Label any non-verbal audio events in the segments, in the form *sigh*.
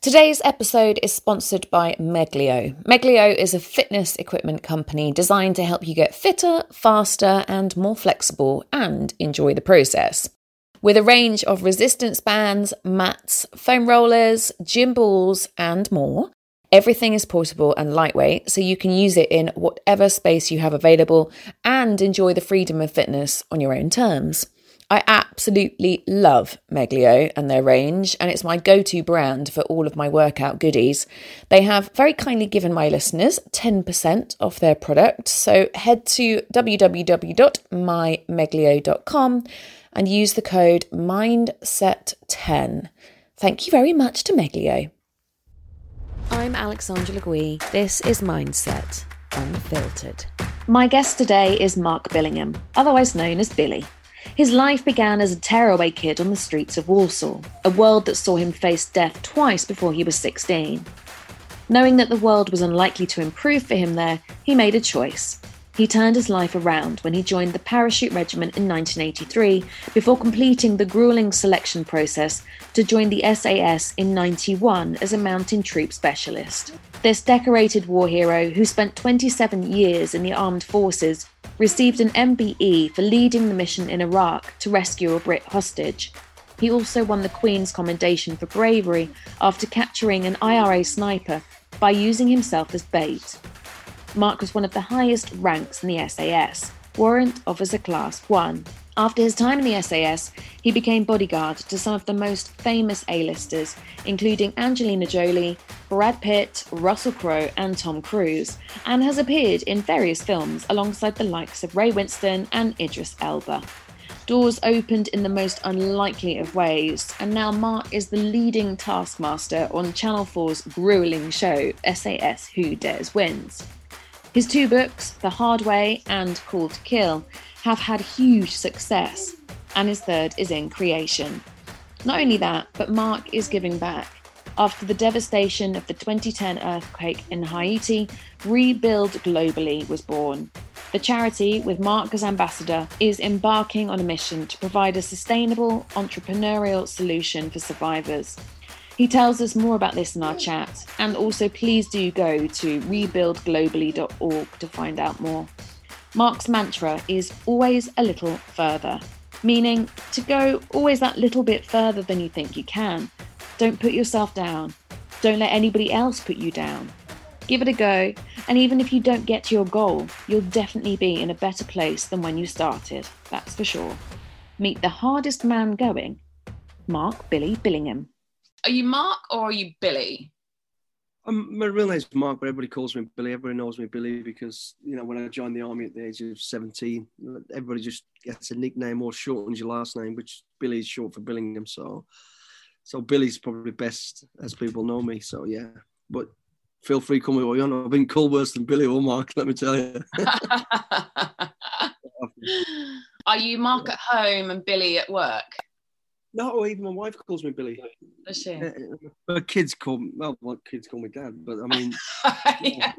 Today's episode is sponsored by Meglio. Meglio is a fitness equipment company designed to help you get fitter, faster, and more flexible and enjoy the process. With a range of resistance bands, mats, foam rollers, gym balls, and more, everything is portable and lightweight so you can use it in whatever space you have available and enjoy the freedom of fitness on your own terms. I absolutely love Meglio and their range, and it's my go to brand for all of my workout goodies. They have very kindly given my listeners 10% off their product, so head to www.mymeglio.com and use the code MINDSET10. Thank you very much to Meglio. I'm Alexandra Legui. This is Mindset Unfiltered. My guest today is Mark Billingham, otherwise known as Billy. His life began as a tearaway kid on the streets of Warsaw, a world that saw him face death twice before he was 16. Knowing that the world was unlikely to improve for him there, he made a choice. He turned his life around when he joined the Parachute Regiment in 1983 before completing the grueling selection process to join the SAS in 91 as a mountain troop specialist. This decorated war hero, who spent 27 years in the armed forces, received an MBE for leading the mission in Iraq to rescue a Brit hostage. He also won the Queen's Commendation for bravery after capturing an IRA sniper by using himself as bait. Mark was one of the highest ranks in the SAS, Warrant Officer Class 1. After his time in the SAS, he became bodyguard to some of the most famous A-listers, including Angelina Jolie, Brad Pitt, Russell Crowe, and Tom Cruise, and has appeared in various films alongside the likes of Ray Winstone and Idris Elba. Doors opened in the most unlikely of ways, and now Mark is the leading taskmaster on Channel 4's grueling show, SAS Who Dares Wins. His two books, The Hard Way and Call to Kill, have had huge success, and his third is in creation. Not only that, but Mark is giving back. After the devastation of the 2010 earthquake in Haiti, Rebuild Globally was born. The charity, with Mark as ambassador, is embarking on a mission to provide a sustainable entrepreneurial solution for survivors. He tells us more about this in our chat, and also please do go to rebuildglobally.org to find out more. Mark's mantra is always a little further, meaning to go always that little bit further than you think you can. Don't put yourself down. Don't let anybody else put you down. Give it a go, and even if you don't get to your goal, you'll definitely be in a better place than when you started, that's for sure. Meet the hardest man going, Mark Billy Billingham. Are you Mark or are you Billy? Um, my real name's Mark, but everybody calls me Billy. Everybody knows me Billy because you know when I joined the army at the age of seventeen, everybody just gets a nickname or shortens your last name, which Billy is short for Billingham. So, so Billy's probably best as people know me. So yeah, but feel free to call me what you want. I've been called worse than Billy or Mark. *laughs* Let me tell you. *laughs* *laughs* Are you Mark at home and Billy at work? No, even my wife calls me Billy. Does she? Yeah, but kids call me, well, what kids call me dad, but I mean, *laughs* yeah.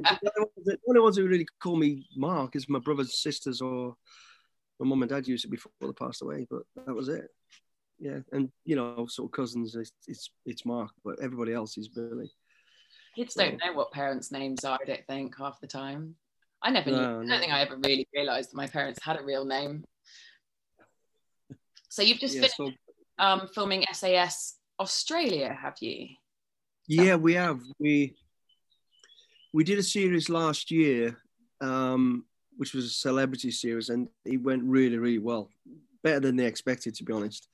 the only ones who really call me Mark is my brothers, sisters, or my mum and dad used it before they passed away, but that was it. Yeah, and you know, sort of cousins, it's it's, it's Mark, but everybody else is Billy. Kids so. don't know what parents' names are, I don't think, half the time. I never no, knew, I don't think I ever really realised that my parents had a real name. So you've just yeah, finished so, um, filming SAS Australia, have you? Yeah, we have. We we did a series last year, um, which was a celebrity series, and it went really, really well. Better than they expected, to be honest.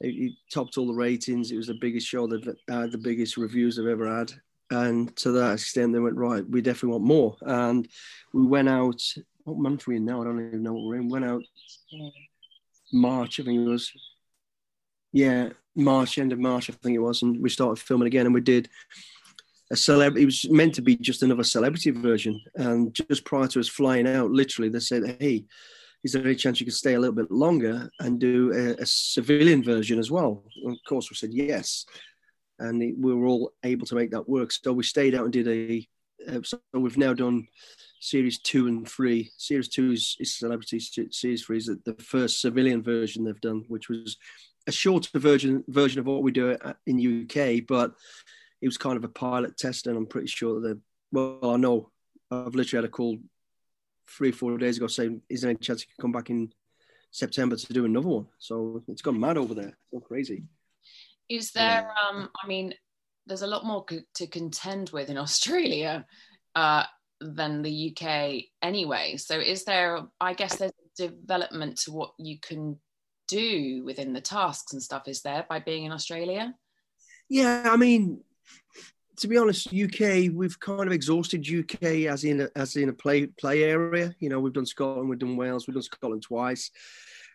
It, it topped all the ratings. It was the biggest show that had the biggest reviews I've ever had. And to that extent, they went right. We definitely want more. And we went out. What month are we in now? I don't even know what we're in. Went out March, I think it was yeah, March, end of March, I think it was, and we started filming again, and we did a celebrity. It was meant to be just another celebrity version, and just prior to us flying out, literally, they said, "Hey, is there any chance you could stay a little bit longer and do a, a civilian version as well?" And of course, we said yes, and it, we were all able to make that work. So we stayed out and did a. Uh, so we've now done series two and three. Series two is, is celebrity. Series three is the, the first civilian version they've done, which was a shorter version version of what we do in UK, but it was kind of a pilot test, and I'm pretty sure that well, I know I've literally had a call three, four days ago saying, "Is there any chance he can come back in September to do another one?" So it's gone mad over there. It's gone crazy. Is there? Um, I mean, there's a lot more co- to contend with in *laughs* Australia uh, than the UK, anyway. So is there? I guess there's development to what you can do within the tasks and stuff. Is there by being in Australia? Yeah, I mean, to be honest, UK we've kind of exhausted UK as in a, as in a play play area. You know, we've done Scotland, we've done Wales, we've done Scotland twice,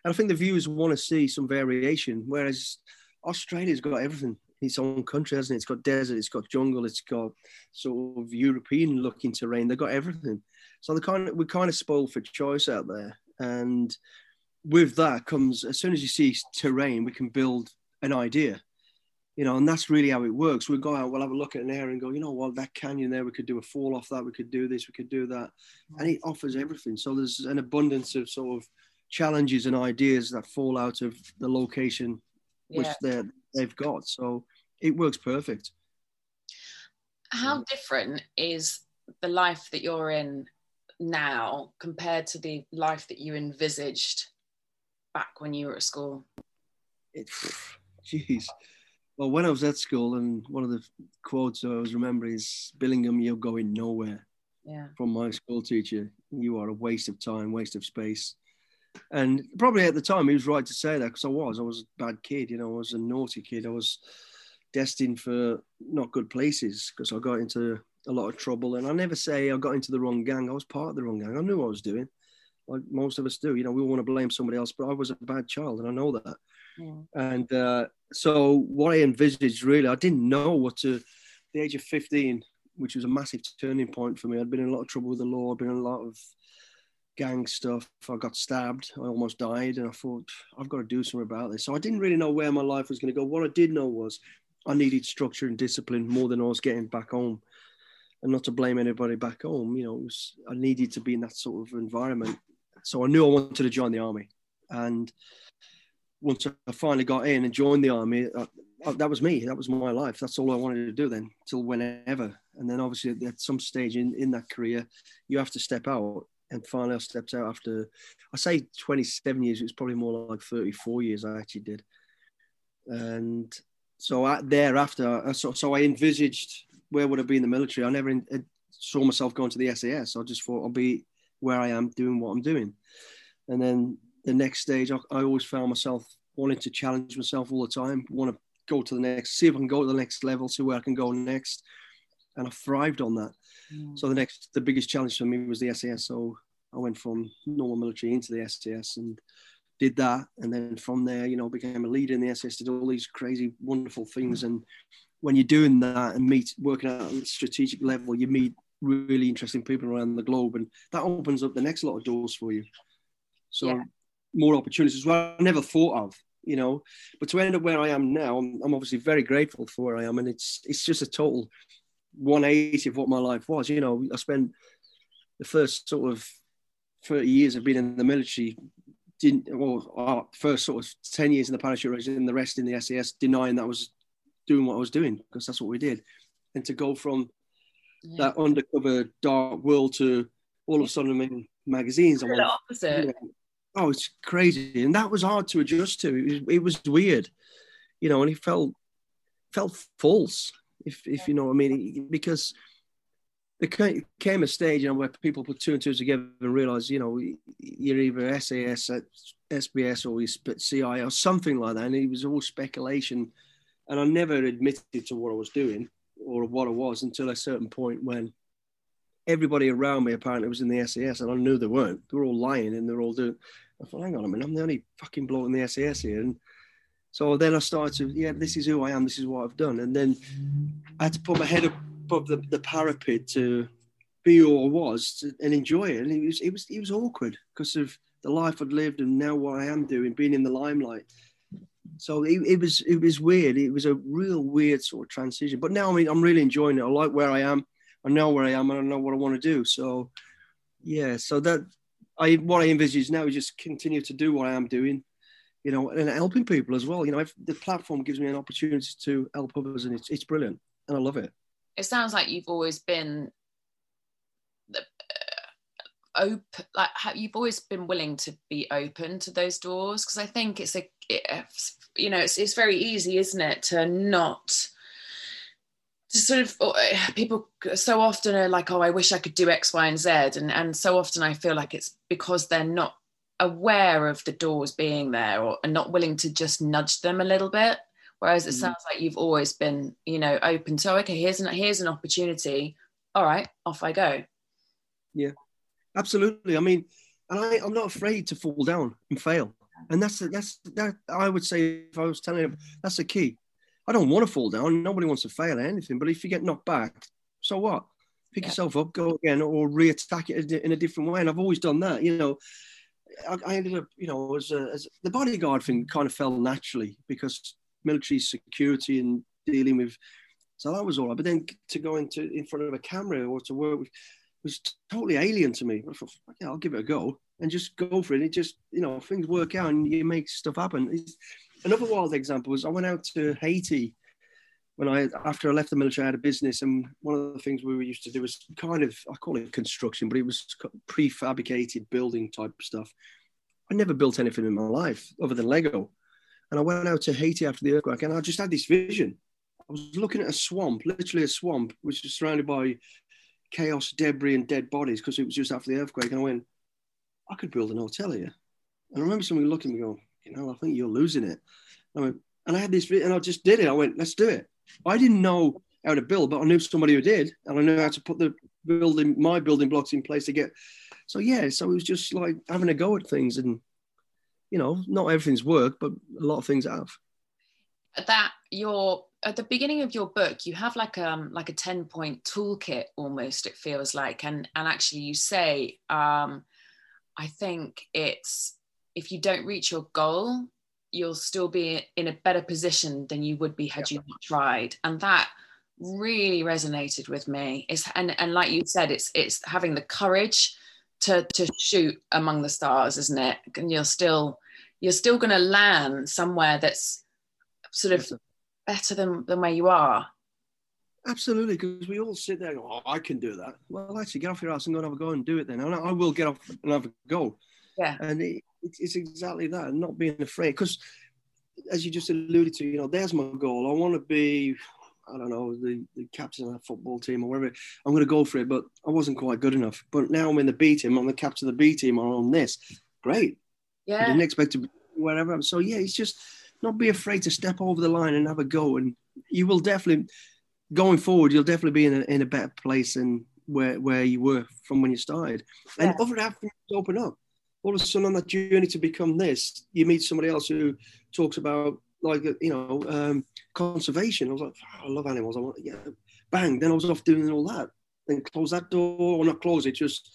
and I think the viewers want to see some variation. Whereas Australia's got everything. Its own country, hasn't it? It's got desert, it's got jungle, it's got sort of European looking terrain. They've got everything. So they kind of we're kind of spoiled for choice out there. And with that comes as soon as you see terrain, we can build an idea you know, and that's really how it works. We go out, we'll have a look at an area and go, you know what, that canyon there, we could do a fall off that, we could do this, we could do that. And it offers everything. So there's an abundance of sort of challenges and ideas that fall out of the location which they've got. So it works perfect. How different is the life that you're in now compared to the life that you envisaged back when you were at school? It, *laughs* geez well, when I was at school, and one of the quotes I always remember is Billingham, you're going nowhere. Yeah. From my school teacher, you are a waste of time, waste of space. And probably at the time, he was right to say that because I was. I was a bad kid, you know, I was a naughty kid. I was destined for not good places because I got into a lot of trouble. And I never say I got into the wrong gang. I was part of the wrong gang. I knew what I was doing, like most of us do. You know, we all want to blame somebody else, but I was a bad child, and I know that. Yeah. And uh, so what I envisaged really, I didn't know what to. The age of 15, which was a massive turning point for me. I'd been in a lot of trouble with the law. I'd been in a lot of gang stuff. I got stabbed. I almost died, and I thought I've got to do something about this. So I didn't really know where my life was going to go. What I did know was I needed structure and discipline more than I was getting back home. And not to blame anybody back home, you know, was, I needed to be in that sort of environment. So I knew I wanted to join the army, and once I finally got in and joined the army, I, I, that was me. That was my life. That's all I wanted to do then, till whenever. And then obviously at some stage in, in that career, you have to step out. And finally, I stepped out after, I say 27 years. It was probably more like 34 years I actually did. And so I, thereafter, uh, so, so I envisaged where would I be in the military. I never in, saw myself going to the SAS. I just thought I'll be where I am doing what I'm doing. And then the next stage, I, I always found myself wanting to challenge myself all the time, want to go to the next, see if I can go to the next level, see where I can go next. And I thrived on that. Mm. So the next, the biggest challenge for me was the SAS. So I went from normal military into the SAS and did that. And then from there, you know, became a leader in the SAS, did all these crazy, wonderful things. And when you're doing that and meet, working at a strategic level, you meet really interesting people around the globe. And that opens up the next lot of doors for you. So yeah more opportunities well, I never thought of, you know. But to end up where I am now, I'm, I'm obviously very grateful for where I am, and it's it's just a total 180 of what my life was. You know, I spent the first sort of 30 years of being in the military didn't well uh, first sort of 10 years in the parachute reg and the rest in the SAS denying that I was doing what I was doing because that's what we did and to go from yeah. that undercover dark world to all of a sudden I'm in magazines I'm the opposite. You know, oh, it's crazy, and that was hard to adjust to. It was, it was weird, you know, and it felt felt false, if if you know what I mean, because there came a stage, you know, where people put two and two together and realize, you know, you're either SAS, SBS, or you CI or something like that, and it was all speculation, and I never admitted to what I was doing or what I was until a certain point when everybody around me apparently was in the SAS, and I knew they weren't. They were all lying, and they're all doing. I thought, hang on a minute, I'm the only fucking bloke in the SAS here. And so then I started to, yeah, this is who I am, this is what I've done. And then I had to put my head above the, the parapet to be who I was to, and enjoy it. And it was, it was, it was awkward because of the life I'd lived and now what I am doing, being in the limelight. So it, it was, it was weird. It was a real weird sort of transition. But now I mean, I'm really enjoying it. I like where I am. I know where I am and I know what I want to do. So yeah, so that I what I envisage now is just continue to do what I am doing, you know, and helping people as well. You know, the platform gives me an opportunity to help others, and it's it's brilliant, and I love it. It sounds like you've always been open, like how you've always been willing to be open to those doors because I think it's a, you know, it's it's very easy, isn't it, to not to sort of uh, people so often are like oh i wish i could do x y and z and and so often i feel like it's because they're not aware of the doors being there or and not willing to just nudge them a little bit whereas it mm sounds like you've always been you know open to okay here's an here's an opportunity. All right off i go. Yeah absolutely i mean and I, i'm not afraid to fall down and fail and that's that's that i would say if i was telling him that's the key I don't want to fall down. Nobody wants to fail at anything. But if you get knocked back, so what? Pick yeah. yourself up, go again, or re-attack it in a different way. And I've always done that. You know, I, I ended up, you know, as, a, as the bodyguard thing kind of fell naturally because military security and dealing with. So that was all right. But then to go into in front of a camera or to work with was totally alien to me. I thought, yeah, I'll give it a go and just go for it. It just, you know, things work out and you make stuff happen. It's, another wild example was I went out to Haiti when I after I left the military. I had a business, and one of the things we were used to do was kind of I call it construction, but it was prefabricated building type stuff. I never built anything in my life other than Lego, and I went out to Haiti after the earthquake, and I just had this vision. I was looking at a swamp, literally a swamp, which was surrounded by chaos, debris, and dead bodies because it was just after the earthquake. And I went, I could build an hotel here. And I remember somebody looking at me going, you know, I think you're losing it. I went, and I had this, and I just did it. I went, let's do it. I didn't know how to build, but I knew somebody who did, and I knew how to put the building, my building blocks in place to get. So yeah, so it was just like having a go at things, and you know, not everything's worked, but a lot of things have. That your at the beginning of your book, you have like um like a ten point toolkit almost. It feels like, and and actually you say, um, I think it's if you don't reach your goal, you'll still be in a better position than you would be had you not tried. And that really resonated with me. It's and, and like you said, it's it's having the courage to to shoot among the stars, isn't it? And you're still you're still gonna land somewhere that's sort of better than, than where you are. Absolutely, because we all sit there and go, oh, I can do that. Well, actually, get off your ass and go and have a go and do it then. And I will get off and have a go. Yeah. And it, it's exactly that, not being afraid. Because as you just alluded to, you know, there's my goal. I want to be, I don't know, the, the captain of a football team or whatever. I'm going to go for it, but I wasn't quite good enough. But now I'm in the B team. I'm the captain of the B team. I'm on this. Great. Yeah. I didn't expect to be wherever. So yeah, it's just not be afraid to step over the line and have a go. And you will definitely, going forward, you'll definitely be in a, in a better place than where, where you were from when you started. And yeah. other avenues open up all of a sudden on that journey to become this, you meet somebody else who talks about like you know um, conservation. I was like, oh, I love animals. I want yeah, bang. Then I was off doing all that. Then close that door or not close it, just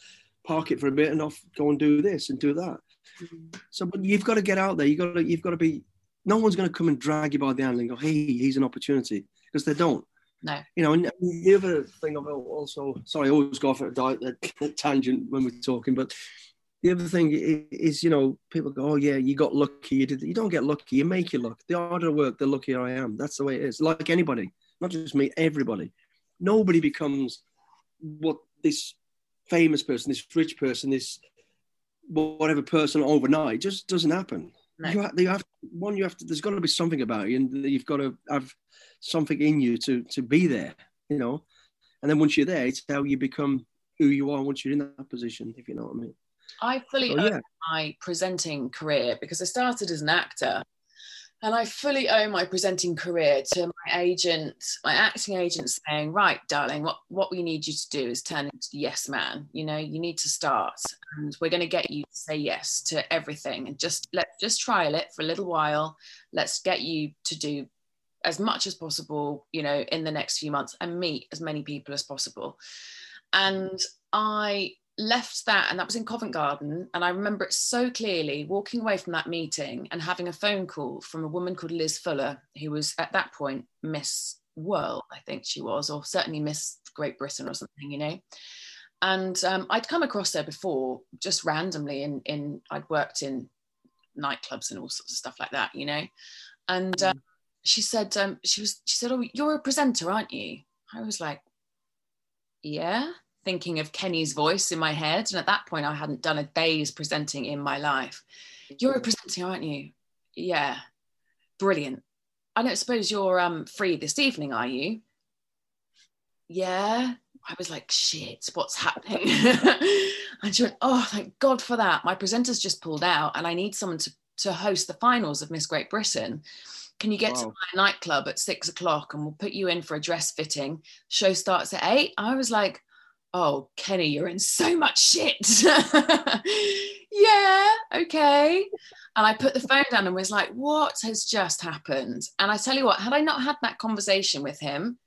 park it for a bit and off go and do this and do that. Mm-hmm. So, but you've got to get out there. You got to you've got to be. No one's going to come and drag you by the hand and go, "Hey, he's an opportunity," because they don't. No. You know, and the other thing I've also sorry, I always go off at a, a tangent when we're talking, but the other thing is, you know, people go, "Oh yeah, you got lucky. You did." You don't get lucky. You make your luck. The harder I work, the luckier I am. That's the way it is. Like anybody, not just me. Everybody. Nobody becomes what this famous person, this rich person, this whatever person overnight. It just doesn't happen. No. You, have, you have one. You have to. There's got to be something about you, and you've got to have something in you to to be there. You know, and then once you're there, it's how you become who you are once you're in that position. If you know what I mean. I fully oh, yeah. own my presenting career because I started as an actor and I fully owe my presenting career to my agent, my acting agent saying, right, darling, what, what we need you to do is turn into yes man. You know, you need to start and we're going to get you to say yes to everything and just let's just trial it for a little while. Let's get you to do as much as possible, you know, in the next few months and meet as many people as possible. And I left that and that was in Covent Garden and I remember it so clearly walking away from that meeting and having a phone call from a woman called Liz Fuller who was at that point Miss World I think she was or certainly Miss Great Britain or something you know and um, I'd come across her before just randomly in in I'd worked in nightclubs and all sorts of stuff like that, you know. And uh, she said, um, she was, she said, "Oh, you're a presenter, aren't you?" I was like, "Yeah." Thinking of Kenny's voice in my head, and at that point, I hadn't done a day's presenting in my life. You're a presenter, aren't you? Yeah, brilliant. I don't suppose you're um, free this evening, are you? Yeah. I was like, shit, what's happening? and she went, oh, thank God for that. My presenter's just pulled out and I need someone to, to host the finals of Miss Great Britain. Can you get wow. to my nightclub at six o'clock and we'll put you in for a dress fitting? Show starts at eight. I was like, oh, Kenny, you're in so much shit. *laughs* yeah, okay. And I put the phone down and was like, what has just happened? And I tell you what, had I not had that conversation with him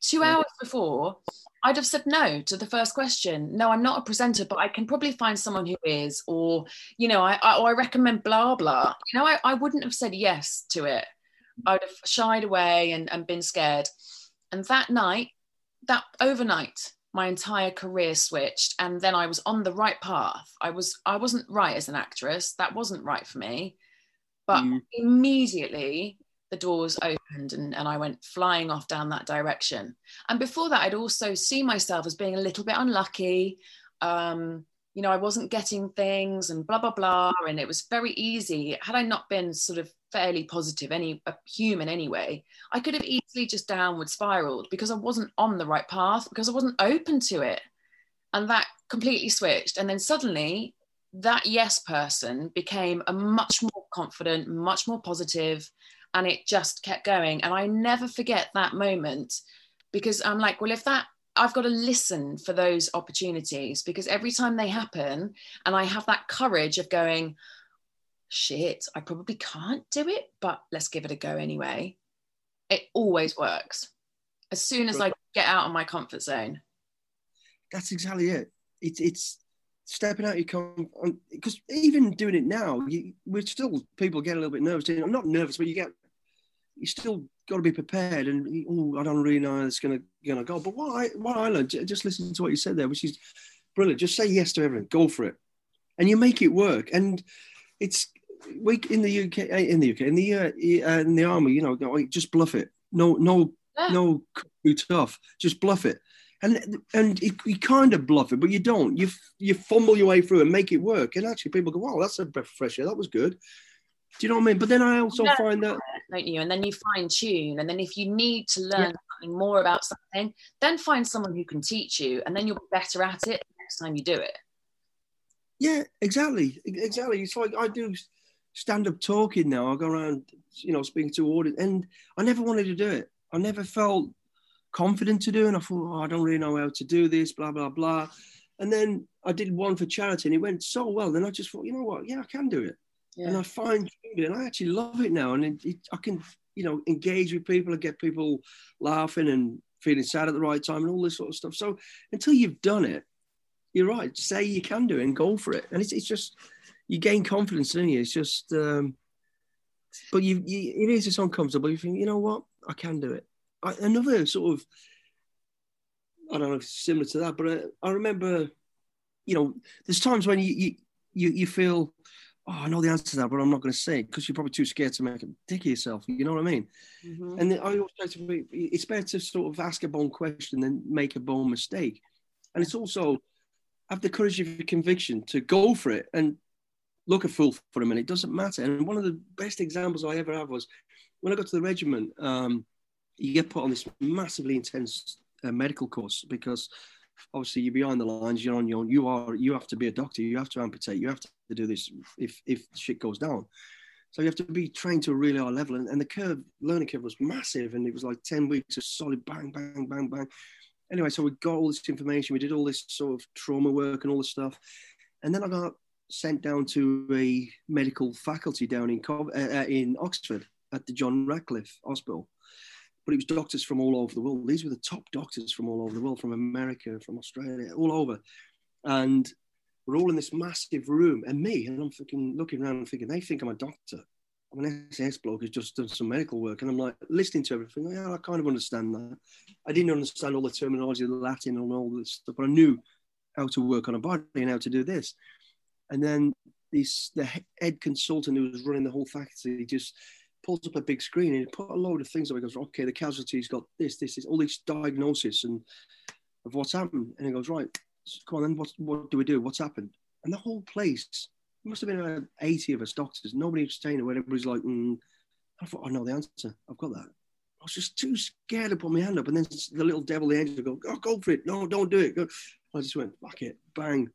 two mm. hours before, I'd have said no to the first question. No, I'm not a presenter, but I can probably find someone who is, or you know, I, I or I recommend blah blah. You know, I, I wouldn't have said yes to it. I'd have shied away and, and been scared. And that night, that overnight, my entire career switched, and then I was on the right path. I was I wasn't right as an actress. That wasn't right for me. But mm. immediately the doors opened and, and I went flying off down that direction. And before that, I'd also see myself as being a little bit unlucky. Um, you know, I wasn't getting things and blah, blah, blah. And it was very easy. Had I not been sort of fairly positive, any human anyway, I could have easily just downward spiraled because I wasn't on the right path, because I wasn't open to it. And that completely switched. And then suddenly that yes person became a much more confident, much more positive, and it just kept going and i never forget that moment because i'm like well if that I've got to listen for those opportunities because every time they happen, and I have that courage of going, shit, I probably can't do it, but let's give it a go anyway. It always works. As soon as I get out of my comfort zone. That's exactly it. It's it's stepping out your comfort because even doing it now, you, we're still people get a little bit nervous. I'm not nervous, but you get you still got to be prepared. And oh, I don't really know how it's going to going to go. But what I what I learned, just listen to what you said there, which is brilliant. Just say yes to everything. Go for it, and you make it work. And it's we in the UK, eh, in the UK, in the uh, uh, in the army, you know, just bluff it. No, no, yeah. no, too tough. Just bluff it. And and it, you kind of bluff it, but you don't. You you fumble your way through and make it work. And actually, people go, "Wow, that's a breath of fresh air. That was good." Do you know what I mean? But then I also yeah, find that, don't you? And then you fine tune, and then if you need to learn yeah. something more about something, then find someone who can teach you, and then you'll be better at it next time you do it. Yeah, exactly, exactly. It's like I do stand up talking now. I go around, you know, speaking to audience, and I never wanted to do it. I never felt confident to do, it. and I thought, oh, I don't really know how to do this, blah blah blah. And then I did one for charity, and it went so well. Then I just thought, you know what? Yeah, I can do it yeah. and I find it, and I actually love it now. And it, it, I can, you know, engage with people and get people laughing and feeling sad at the right time and all this sort of stuff. So until you've done it, you're right. Say you can do it and go for it. And it's, it's just you gain confidence, don't you? It's just, um, but you, you it is just uncomfortable. You think, you know what, I can do it. I, another sort of, I don't know, similar to that, but I, I remember, you know, there's times when you you you, you feel oh, I know the answer to that, but I'm not going to say because you're probably too scared to make a dick of yourself. You know what I mean? Mm-hmm. And I always say to it's better to sort of ask a bone question than make a bone mistake. And it's also have the courage of your conviction to go for it and look a fool for a minute. It doesn't matter. And one of the best examples I ever have was when I got to the regiment. Um, you get put on this massively intense uh, medical course because obviously you're behind the lines, you're on your own. You are you have to be a doctor. You have to amputate. You have to do this if if shit goes down. So you have to be trained to a really high level. And, and the curve, learning curve was massive. And it was like 10 weeks of solid bang, bang, bang, bang. Anyway, so we got all this information. We did all this sort of trauma work and all this stuff. And then I got sent down to a medical faculty down in, uh, uh, in Oxford at the John Radcliffe Hospital but it was doctors from all over the world. These were the top doctors from all over the world, from America, from Australia, all over. And we're all in this massive room, and me, and I'm looking around and thinking, they think I'm a doctor. I'm an SAS bloke who's just done some medical work. And I'm like listening to everything. Yeah, I kind of understand that. I didn't understand all the terminology, the Latin and all this stuff, but I knew how to work on a body and how to do this. And then the head consultant who was running the whole faculty just pulls up a big screen and he put a load of things up. He goes, okay, the casualty's got this, this, this, all these diagnosis and of what's happened. And he goes, right, come on then, what, what do we do? What's happened? And the whole place, must have been about 80 of us doctors. Nobody was staying where everybody's like, mm. I thought, I know the answer. I've got that. I was just too scared to put my hand up. And then the little devil, the angel, go, oh, go for it. No, don't do it. Go. I just went, fuck it, bang,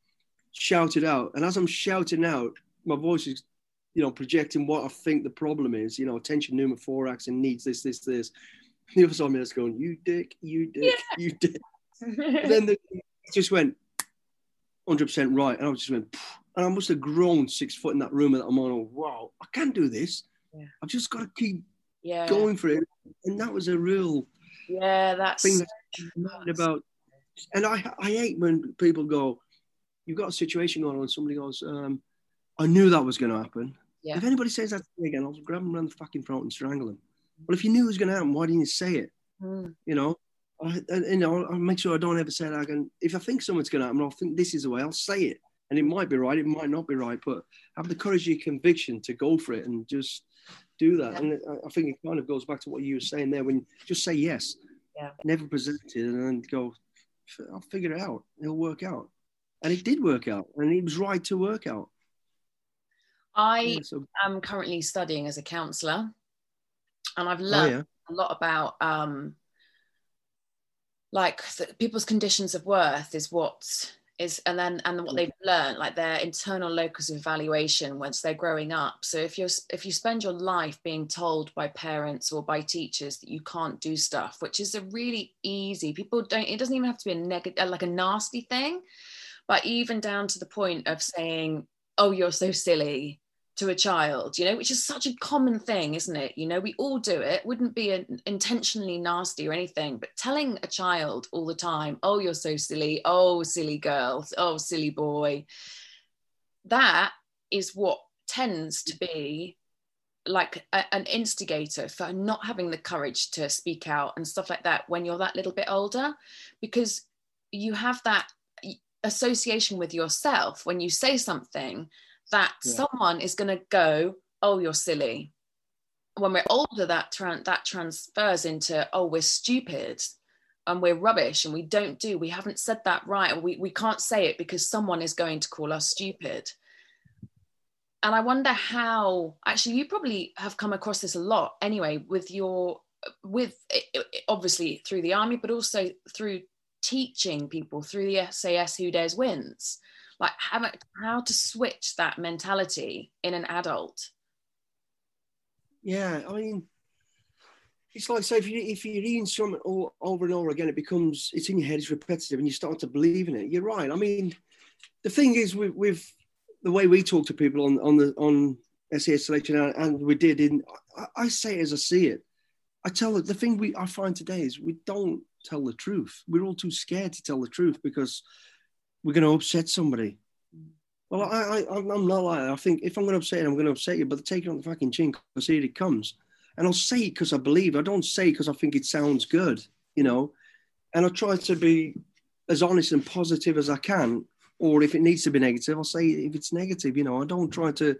shouted out. And as I'm shouting out, my voice is, you know, projecting what I think the problem is. You know, a tension pneumothorax and needs this, this, this. And *laughs* the other side of me is going, you dick, you dick, yeah. you dick. *laughs* then the, just went 100% right. And I just went, and I must have grown six foot in that room that I'm on. Wow, I can do this. Yeah. I've just got to keep yeah. going for it. And that was a real yeah, that's thing that's about. And I I hate when people go, you've got a situation going on, and somebody goes, um, I knew that was going to happen. Yeah. If anybody says that to me again, I'll grab them around the fucking throat and strangle them. Well, if you knew it was going to happen, why didn't you say it? Mm. You know, I, you know, I'll make sure I don't ever say that again. If I think something's going to happen, I'll think this is the way. I'll say it, and it might be right, it might not be right, but have the courage, your conviction to go for it and just do that. Yeah. And I think it kind of goes back to what you were saying there when just say yes, yeah. never present it, and then go, I'll figure it out. It'll work out, and it did work out, and it was right to work out. I am currently studying as a counsellor, and I've learned oh, yeah. a lot about um, like people's conditions of worth is what is and then and what they've learned like their internal locus of evaluation once they're growing up so if you're if you spend your life being told by parents or by teachers that you can't do stuff which is a really easy people don't it doesn't even have to be a negative like a nasty thing but even down to the point of saying oh you're so silly to a child, you know, which is such a common thing, isn't it? You know, we all do it, wouldn't be an, intentionally nasty or anything, but telling a child all the time, oh, you're so silly, oh, silly girl, oh, silly boy, that is what tends to be like a, an instigator for not having the courage to speak out and stuff like that when you're that little bit older, because you have that association with yourself when you say something that yeah. someone is going to go, oh, you're silly. When we're older, that tra- that transfers into, oh, we're stupid and we're rubbish and we don't do, we haven't said that right, we, we can't say it because someone is going to call us stupid. And I wonder how, actually, you probably have come across this a lot anyway with your, with obviously through the army, but also through teaching people through the SAS Who Dares Wins? Like how, how to switch that mentality in an adult? Yeah i mean it's like say if you if you're reading something over and over again it becomes it's in your head it's repetitive and you start to believe in it. You're right. I mean the thing is with, with the way we talk to people on on the on SAS selection and, and we did in I, I, say it as I see it. I tell them the thing we I find today is we don't tell the truth we're all too scared to tell the truth because we're going to upset somebody. Well, I, I, I'm not like that. I think if I'm going to upset you, I'm going to upset you, but take it on the fucking chin because here it comes. And I'll say it because I believe. I don't say because I think it sounds good, you know. And I try to be as honest and positive as I can. Or if it needs to be negative, I'll say if it's negative, you know. I don't try to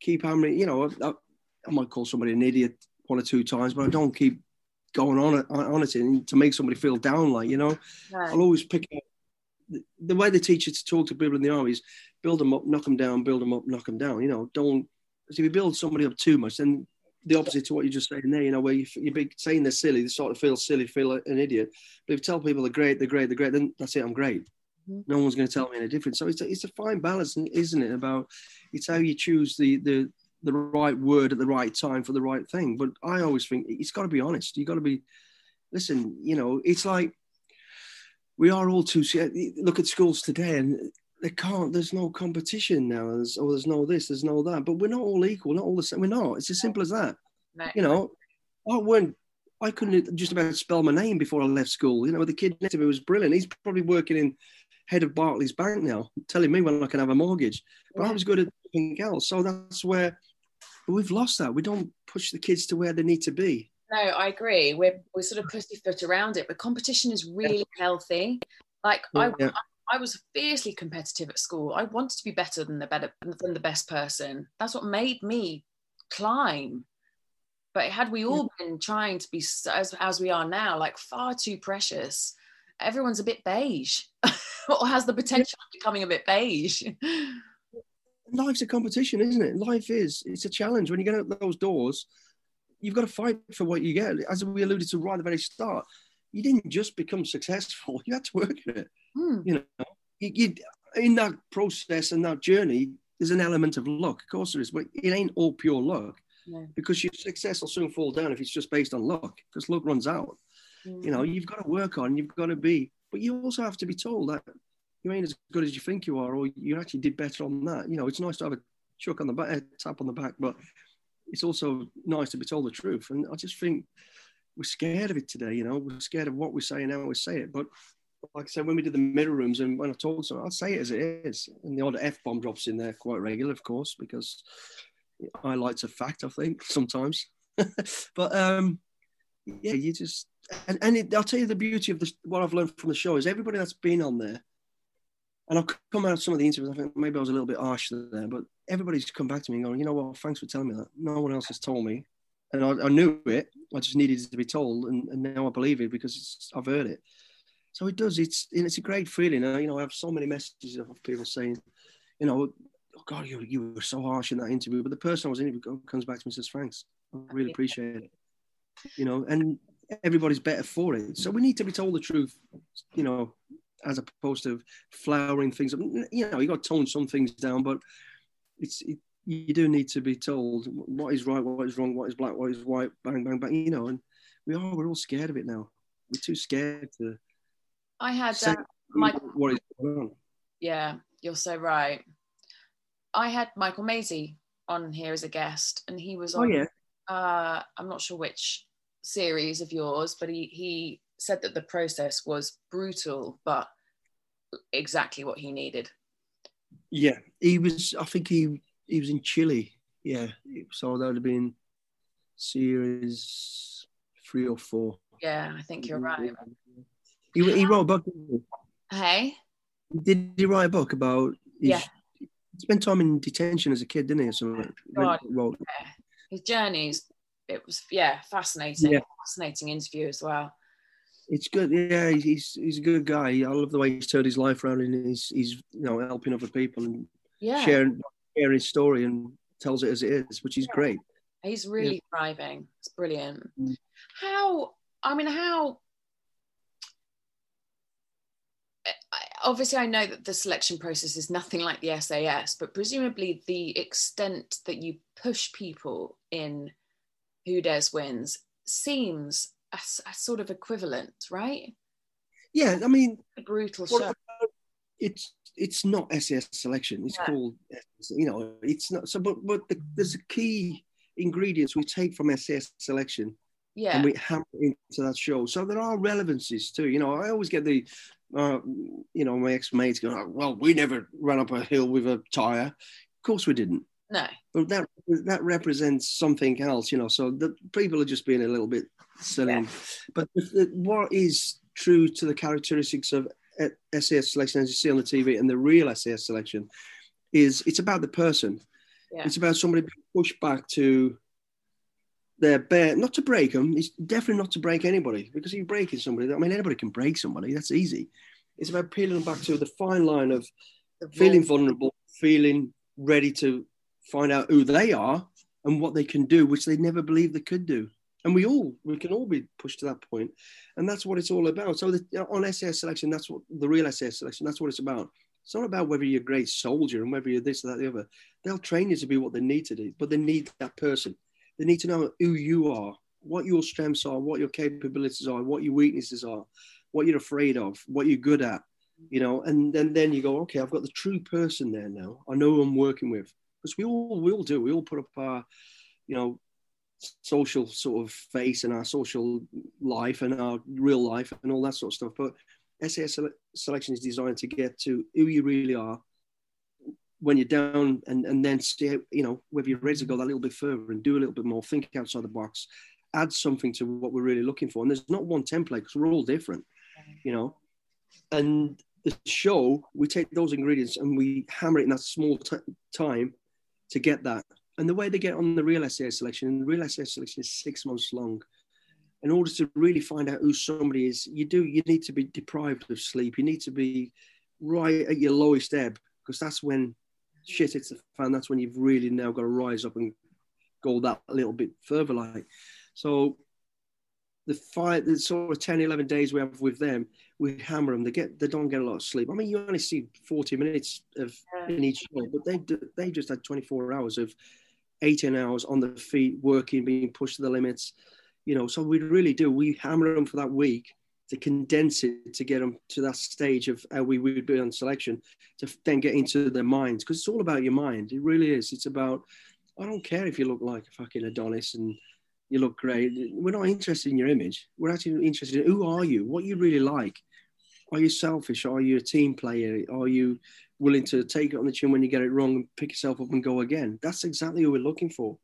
keep hammering, you know. I, I might call somebody an idiot one or two times, but I don't keep going on it on it and to make somebody feel down. Like you know, right. I'll always pick up the way they teach you to talk to people in the army is build them up, knock them down, build them up, knock them down. You know, don't if you build somebody up too much, then the opposite to what you're just saying there, you know, where you, you're big saying they're silly, they sort of feel silly, feel like an idiot. But if you tell people they're great, they're great, they're great, then that's it, I'm great. Mm-hmm. No one's going to tell me any different. So it's a, it's a fine balance, isn't it? About it's how you choose the the the right word at the right time for the right thing. But I always think it's got to be honest. You got to be. Listen, you know, it's like we are all too look at schools today and they can't there's no competition now there's oh there's no this there's no that but we're not all equal not all the same we're not it's as simple as that you know i weren't. i couldn't just about spell my name before i left school you know the kid next to me was brilliant he's probably working in head of barclays bank now telling me when i can have a mortgage but yeah. i was good at anything else so that's where but we've lost that we don't push the kids to where they need to be no, I agree. We're we're sort of pussyfoot around it, but competition is really yeah. healthy. Like yeah, I, yeah. I was fiercely competitive at school. I wanted to be better than the better than the best person. That's what made me climb. But had we all been trying to be as as we are now, like far too precious, everyone's a bit beige, *laughs* or has the potential of becoming a bit beige. *laughs* Life's a competition, isn't it? Life is. It's a challenge. When you get out those doors, you've got to fight for what you get. As we alluded to right at the very start, you didn't just become successful; *laughs* you had to work at it. Hmm. You know, you, you, in that process and that journey, there's an element of luck. Of course, there is, but it ain't all pure luck. Because your success will soon fall down if it's just based on luck, because luck runs out. Mm. You know, you've got to work on, you've got to be, but you also have to be told that you ain't as good as you think you are, or you actually did better on that. You know, it's nice to have a chuck on the back, a tap on the back, but it's also nice to be told the truth. And I just think we're scared of it today. You know, we're scared of what we say and how we say it. But like I said, when we did the mirror rooms and when I told someone, I'll say it as it is. And the odd F bomb drops in there quite regular, of course, because I like to fact, I think, sometimes. *laughs* but um, yeah, you just, and, and it, I'll tell you the beauty of this, what I've learned from the show is everybody that's been on there, and I'll come out of some of the interviews, I think maybe I was a little bit harsh there, but everybody's come back to me and going, you know what, thanks for telling me that. No one else has told me. And I, I knew it, I just needed it to be told, and, and now I believe it because I've heard it. So it does. It's it's a great feeling. You know, I have so many messages of people saying, you know, oh God, you, you were so harsh in that interview. But the person I was interviewing comes back to me and says, thanks. I really appreciate it. You know, and everybody's better for it. So we need to be told the truth, you know, as opposed to flowering things up. You know, you got to tone some things down, but it's it, you do need to be told what is right, what is wrong, what is black, what is white, bang, bang, bang. You know, and we are we're all scared of it now. We're too scared to I had uh, Michael. What is going on? Yeah, you're so right. I had Michael Maisie on here as a guest, and he was oh, on. Oh yeah. Uh, I'm not sure which series of yours, but he he said that the process was brutal, but exactly what he needed. Yeah, he was. I think he he was in Chile. Yeah, so that would have been series three or four. Yeah, I think you're right. He, he wrote a book. Hey. Did he write a book about? His, yeah. He spent time in detention as a kid, didn't he? Or something. God, yeah. His journeys. It was yeah, fascinating. Yeah. Fascinating interview as well. It's good. Yeah, he's he's a good guy. I love the way he's turned his life around and he's he's you know helping other people and yeah. sharing sharing his story and tells it as it is, which is yeah. great. He's really yeah. thriving. It's brilliant. Mm. How I mean, how obviously I know that the selection process is nothing like the SAS, but presumably the extent that you push people in Who Dares Wins seems a, a sort of equivalent, right? Yeah, I mean, a brutal show. It's it's not SAS selection. It's yeah. called, you know, it's not. So, but but the, there's a key ingredients we take from SAS selection yeah. and we hammer into that show. So there are relevancies too. You know, I always get the uh, you know, my ex-mates go, oh, well, we never ran up a hill with a tire. Of course we didn't. No. But that that represents something else, you know. So the people are just being a little bit silly. Yeah. Um, but the, what is true to the characteristics of uh, SAS selection, as you see on the TV, and the real SAS selection, is it's about the person. Yeah. It's about somebody being pushed back to their bare, not to break them. It's definitely not to break anybody because if you're breaking somebody, I mean, anybody can break somebody. That's easy. It's about peeling them back to the fine line of feeling vulnerable, feeling ready to find out who they are and what they can do, which they never believed they could do. And we all, we can all be pushed to that point, and that's what it's all about. So the, on SAS selection, that's what the real SAS selection, that's what it's about. It's not about whether you're a great soldier and whether you're this or that, or the other. They'll train you to be what they need to do, but they need that person. They need to know who you are, what your strengths are, what your capabilities are, what your weaknesses are, what you're afraid of, what you're good at, you know, and then then you go, okay, I've got the true person there now. I know who I'm working with because we all we all do. We all put up our, you know, social sort of face and our social life and our real life and all that sort of stuff. But SAS selection is designed to get to who you really are when you're down and, and then see, you know, whether you're ready to go that little bit further and do a little bit more, think outside the box, add something to what we're really looking for. And there's not one template because we're all different, you know. And the show, we take those ingredients and we hammer it in that small t- time to get that. And the way they get on the real SAS selection, and the real SAS selection is six months long. In order to really find out who somebody is, you do you need to be deprived of sleep. You need to be right at your lowest ebb because that's when shit hits the fan. That's when you've really now got to rise up and go that little bit further. Like so, the five, the sort of 10, 11 days we have with them, we hammer them. They get, they don't get a lot of sleep. I mean, you only see 40 minutes of in each show, but they they just had 24 hours of 18 hours on the feet, working, being pushed to the limits. You know, so we really do. We hammer them for that week to condense it to get them to that stage of how we would be on selection to then get into their minds because it's all about your mind. It really is. It's about I don't care if you look like a fucking Adonis and you look great. We're not interested in your image. We're actually interested in who are you, what you really like. Are you selfish? Are you a team player? Are you willing to take it on the chin when you get it wrong and pick yourself up and go again? That's exactly who we're looking for.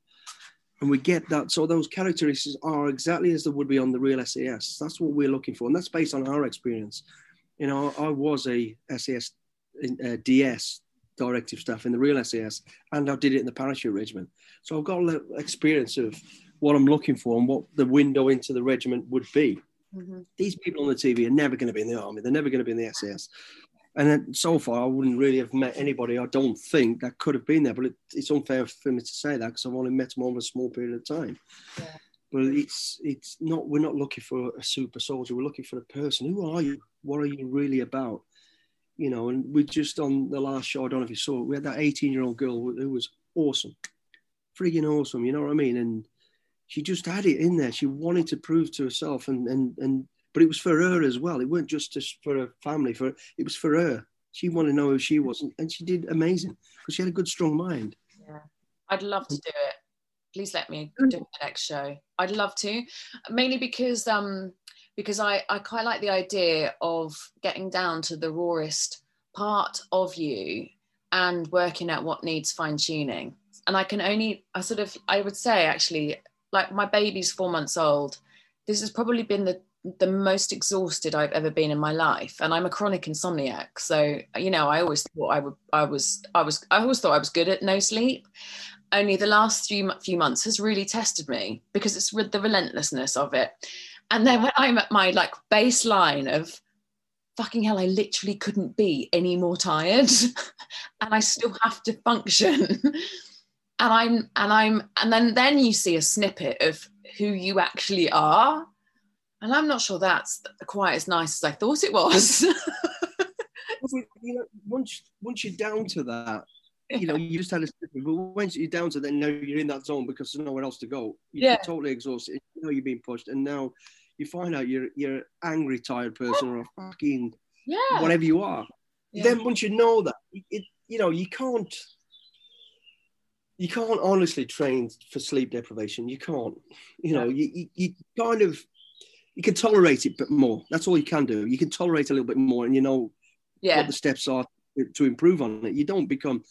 And we get that. So those characteristics are exactly as they would be on the real SAS. That's what we're looking for. And that's based on our experience. You know, I was a SAS uh, DS directing staff in the real SAS and I did it in the parachute regiment. So I've got a little experience of what I'm looking for and what the window into the regiment would be. Mm-hmm. These people on the TV are never going to be in the army. They're never going to be in the SAS. And so far, I wouldn't really have met anybody. I don't think that could have been there. But it, it's unfair for me to say that because I've only met them over a small period of time. Yeah. But it's it's not. We're not looking for a super soldier. We're looking for a person. Who are you? What are you really about? You know. And we just on the last show. I don't know if you saw it. We had that 18 year old girl who was awesome, freaking awesome. You know what I mean? And she just had it in there. She wanted to prove to herself, and and and but it was for her as well. It weren't just for her family. For it was for her. She wanted to know who she was, and, and she did amazing because she had a good, strong mind. Yeah, I'd love to do it. Please let me do the next show. I'd love to, mainly because um because I I quite like the idea of getting down to the rawest part of you and working out what needs fine tuning. And I can only I sort of I would say actually like my baby's four months old. This has probably been the the most exhausted I've ever been in my life, and I'm a chronic insomniac. So you know, I always thought I would, I was, I was, I always thought I was good at no sleep. Only the last few few months has really tested me because it's with the relentlessness of it. And then when I'm at my like baseline of fucking hell, I literally couldn't be any more tired, *laughs* and I still have to function *laughs* and i'm and i'm and then then you see a snippet of who you actually are. And i'm not sure that's quite as nice as i thought it was. *laughs* You know once once you're down to that you know you just had a snippet but once you're down to that now you're in that zone because there's nowhere else to go. You're yeah. totally exhausted you know you're being pushed and now you find out you're you're an angry tired person or a fucking yeah. whatever you are. Yeah. then once you know that it, you know you can't you can't honestly train for sleep deprivation. You can't. You know, you, you, you, kind of you can tolerate it, but more. That's all you can do. You can tolerate a little bit more, and you know yeah. what the steps are to improve on it. You don't become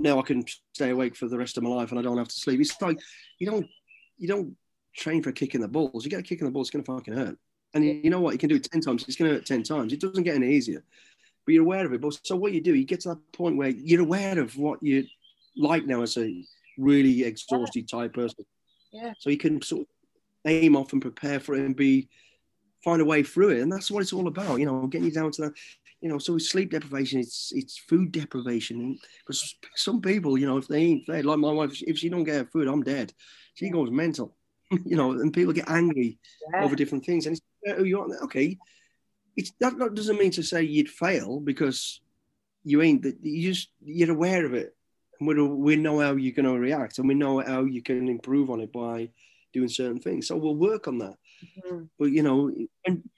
now I can stay awake for the rest of my life and I don't have to sleep. It's like you don't you don't train for a kick in the balls. You get a kick in the balls, it's gonna fucking hurt. And you know what? You can do it ten times. It's gonna hurt ten times. It doesn't get any easier, but you're aware of it. But so what you do, you get to that point where you're aware of what you like now as a really exhausted yeah. type person. Yeah. So you can sort of aim off and prepare for it and be find a way through it. And that's what it's all about, you know, getting you down to that, you know, so with sleep deprivation, it's it's food deprivation. Because some people, you know, if they ain't fed, like my wife, if she don't get her food, I'm dead. She goes mental. *laughs* you know, and people get angry yeah. over different things. And it's uh, who you are. Okay. It's that, that doesn't mean to say you'd fail because you ain't you just you're aware of it and we we know how you're going to react, and we know how you can improve on it by doing certain things. So we'll work on that. Mm-hmm. But you know, and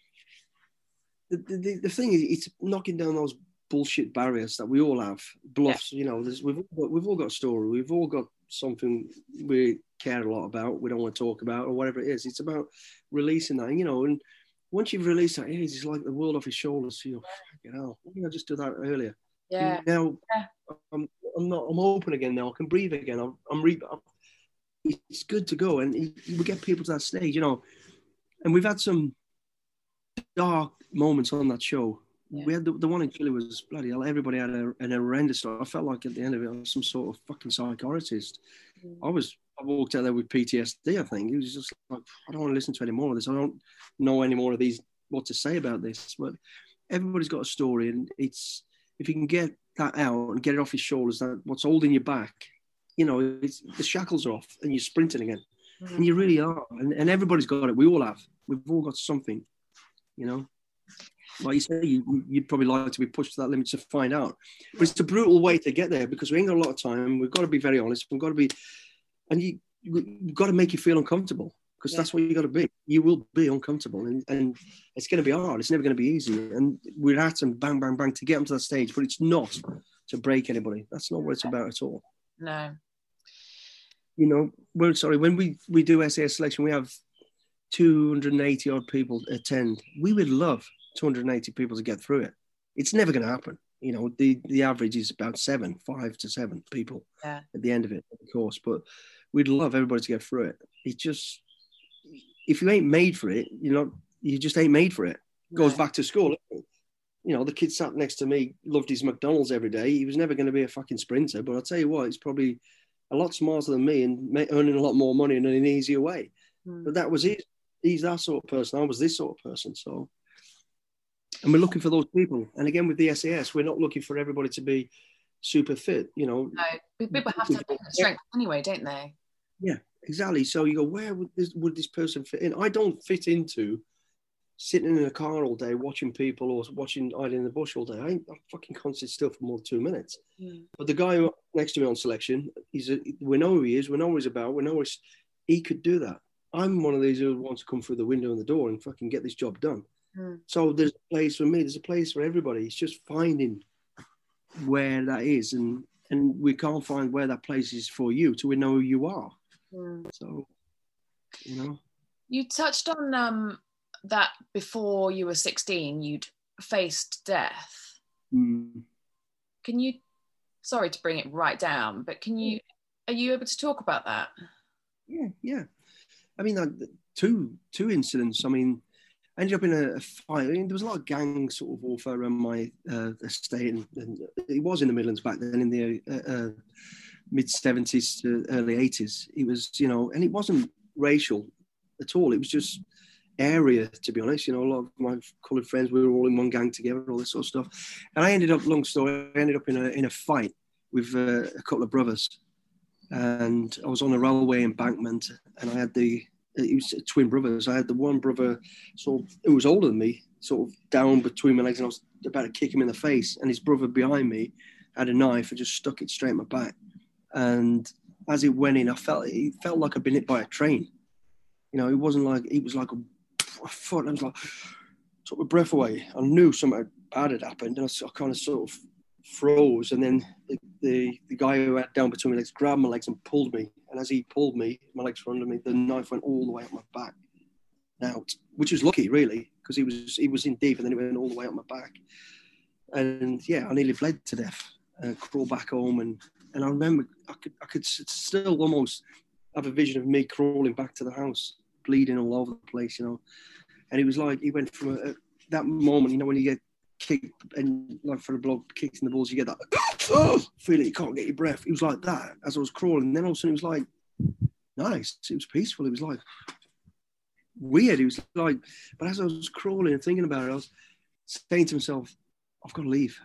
the, the, the thing is, it's knocking down those bullshit barriers that we all have. Bluffs, yeah. you know, we've all got, we've all got a story. We've all got something we care a lot about. We don't want to talk about or whatever it is. It's about releasing that, you know. And once you've released that, it's like the world off your shoulders. You know, you know, why didn't I just do that earlier? Yeah. Now yeah. I'm, I'm not. I'm open again now. I can breathe again. I'm. I'm, re, I'm it's good to go, and we get people to that stage, you know. And we've had some dark moments on that show, Yeah. We had the, the one in Chile was bloody hell. Everybody had a, an horrendous story. I felt like at the end of it, I was some sort of fucking psychiatrist. Mm. I was, I walked out there with PTSD. I think it was just like, I don't want to listen to any more of this. I don't know any more of these, what to say about this. But everybody's got a story, and it's if you can get that out and get it off your shoulders, that what's holding you back, you know, it's, the shackles are off, and you're sprinting again, mm. and you really are. And, and everybody's got it. We all have. We've all got something, you know like you say, you, would probably like to be pushed to that limit to find out. But it's a brutal way to get there because we ain't got a lot of time. We've got to be very honest. We've got to be, and you, you've got to make you feel uncomfortable because yeah. that's what you got to be. You will be uncomfortable, and, and it's going to be hard. It's never going to be easy. And we're at them bang, bang, bang to get them to that stage, but it's not to break anybody. That's not what it's about at all. No. You know, we're sorry, when we, we do SAS selection, we have 280 odd people attend. We would love 280 people to get through it. It's never going to happen. You know, the, the average is about seven, five to seven people yeah. at the end of it, of course. But we'd love everybody to get through it. It just, if you ain't made for it, you know, you just ain't made for it. Goes back to school. You know, the kid sat next to me, loved his McDonald's every day. He was never going to be a fucking sprinter, but I'll tell you what, he's probably a lot smarter than me and earning a lot more money in an easier way. Mm. But that was it. He's that sort of person. I was this sort of person. So and we're looking for those people. And again, with the SAS, we're not looking for everybody to be super fit. You know, no, people have to have strength anyway, don't they? Yeah, exactly. So you go, where would this would this person fit in? I don't fit into sitting in a car all day watching people or watching hiding in the bush all day. I I fucking can't sit still for more than two minutes. Mm. But the guy next to me on selection, he's a, we know who he is, we know what he's about, we know he's, he could do that. I'm one of these who wants to come through the window and the door and fucking get this job done. Mm. So there's a place for me. There's a place for everybody. It's just finding where that is, and and we can't find where that place is for you till we know who you are. So, you know. You touched on um, that before you were 16, you'd faced death. Mm. Can you? Sorry to bring it right down, but can you? Are you able to talk about that? Yeah, yeah. I mean, uh, two two incidents. I mean, I ended up in a, fight. I mean, there was a lot of gang sort of warfare around my uh, estate, and, and, it was in the Midlands back then in the uh, uh, mid 70s to early 80s. It was, you know, and it wasn't racial at all. It was just area, to be honest. You know, a lot of my coloured friends, we were all in one gang together, all this sort of stuff. And I ended up, long story, I ended up in a in a fight with uh, a couple of brothers, and I was on a railway embankment, and I had the it was twin brothers. I had the one brother sort of who was older than me, sort of down between my legs, and I was about to kick him in the face. And his brother behind me had a knife and just stuck it straight in my back. And as it went in, I felt it felt like I'd been hit by a train. You know, it wasn't like it was like a, a foot. I was like took my breath away. I knew something bad had happened, and I, I kind of sort of froze. And then the, the, the guy who had down between my legs grabbed my legs and pulled me. And as he pulled me, my legs were under me, the knife went all the way up my back out, which was lucky, really, because he was he was in deep and then it went all the way up my back. And yeah, I nearly bled to death. And crawled back home, and and I remember I could I could still almost have a vision of me crawling back to the house, bleeding all over the place, you know. And it was like he went from a, a, that moment, you know, when you get kicked and like for the block kicks in the balls, you get that *laughs* oh, feeling you can't get your breath. It was like that as I was crawling. Then all of a sudden it was like nice. It was peaceful. It was like weird. It was like, but as I was crawling and thinking about it, I was saying to myself, I've got to leave.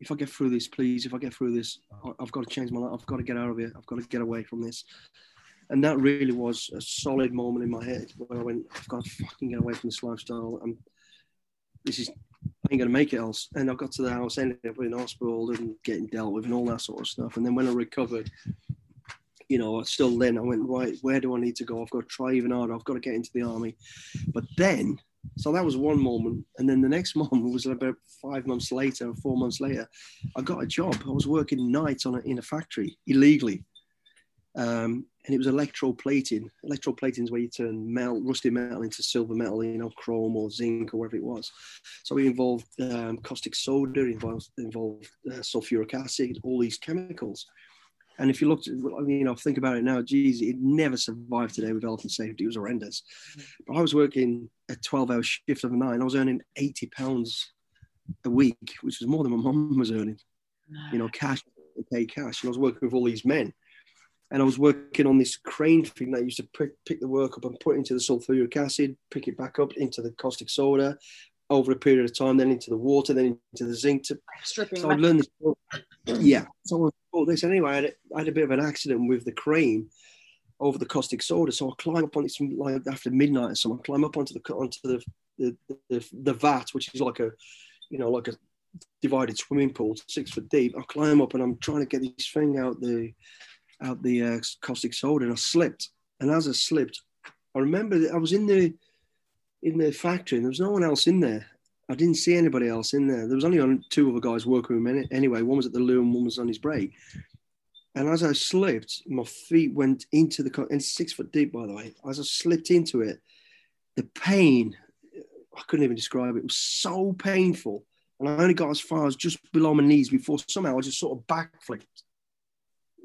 If I get through this, please, if I get through this, oh. I've got to change my life. I've got to get out of here. I've got to get away from this. And that really was a solid moment in my head where I went, I've got to fucking get away from this lifestyle. And this is I ain't gonna make it else. And I got to the house, ended up in hospital and getting dealt with and all that sort of stuff. And then when I recovered, you know, I still then I went, right, where do I need to go? I've got to try even harder. I've got to get into the army. But then, so that was one moment. And then the next *laughs* moment was about five months later, four months later, I got a job. I was working nights on a, in a factory illegally. Um, and it was electroplating. Electroplating is where you turn metal, rusty metal into silver metal, you know, chrome or zinc or whatever it was. So it involved um, caustic soda, involved, involved uh, sulfuric acid, all these chemicals. And if you looked, at, I mean, you know, think about it now, geez, it never survived today with health and safety. It was horrendous. Mm-hmm. But I was working a 12 hour shift of a night. I was earning 80 pounds a week, which was more than my mum was earning. You know, cash, pay cash. And I was working with all these men. And I was working on this crane thing that used to pick, pick the work up and put into the sulfuric acid, pick it back up into the caustic soda over a period of time, then into the water, then into the zinc. To, Stripping. so I learned this. yeah. So I thought this anyway. I had, I had a bit of an accident with the crane over the caustic soda. So I climb up on it like after midnight or something. I climb up onto the onto the the, the the vat, which is like a you know like a divided swimming pool, six foot deep. I climb up and I'm trying to get this thing out the out the uh, caustic soda, and I slipped. And as I slipped, I remember that I was in the in the factory, and there was no one else in there. I didn't see anybody else in there. There was only two other guys working with me anyway. One was at the loo, and one was on his break. And as I slipped, my feet went into the and six foot deep, by the way. As I slipped into it, the pain I couldn't even describe it. It was so painful, and I only got as far as just below my knees before somehow I just sort of backflipped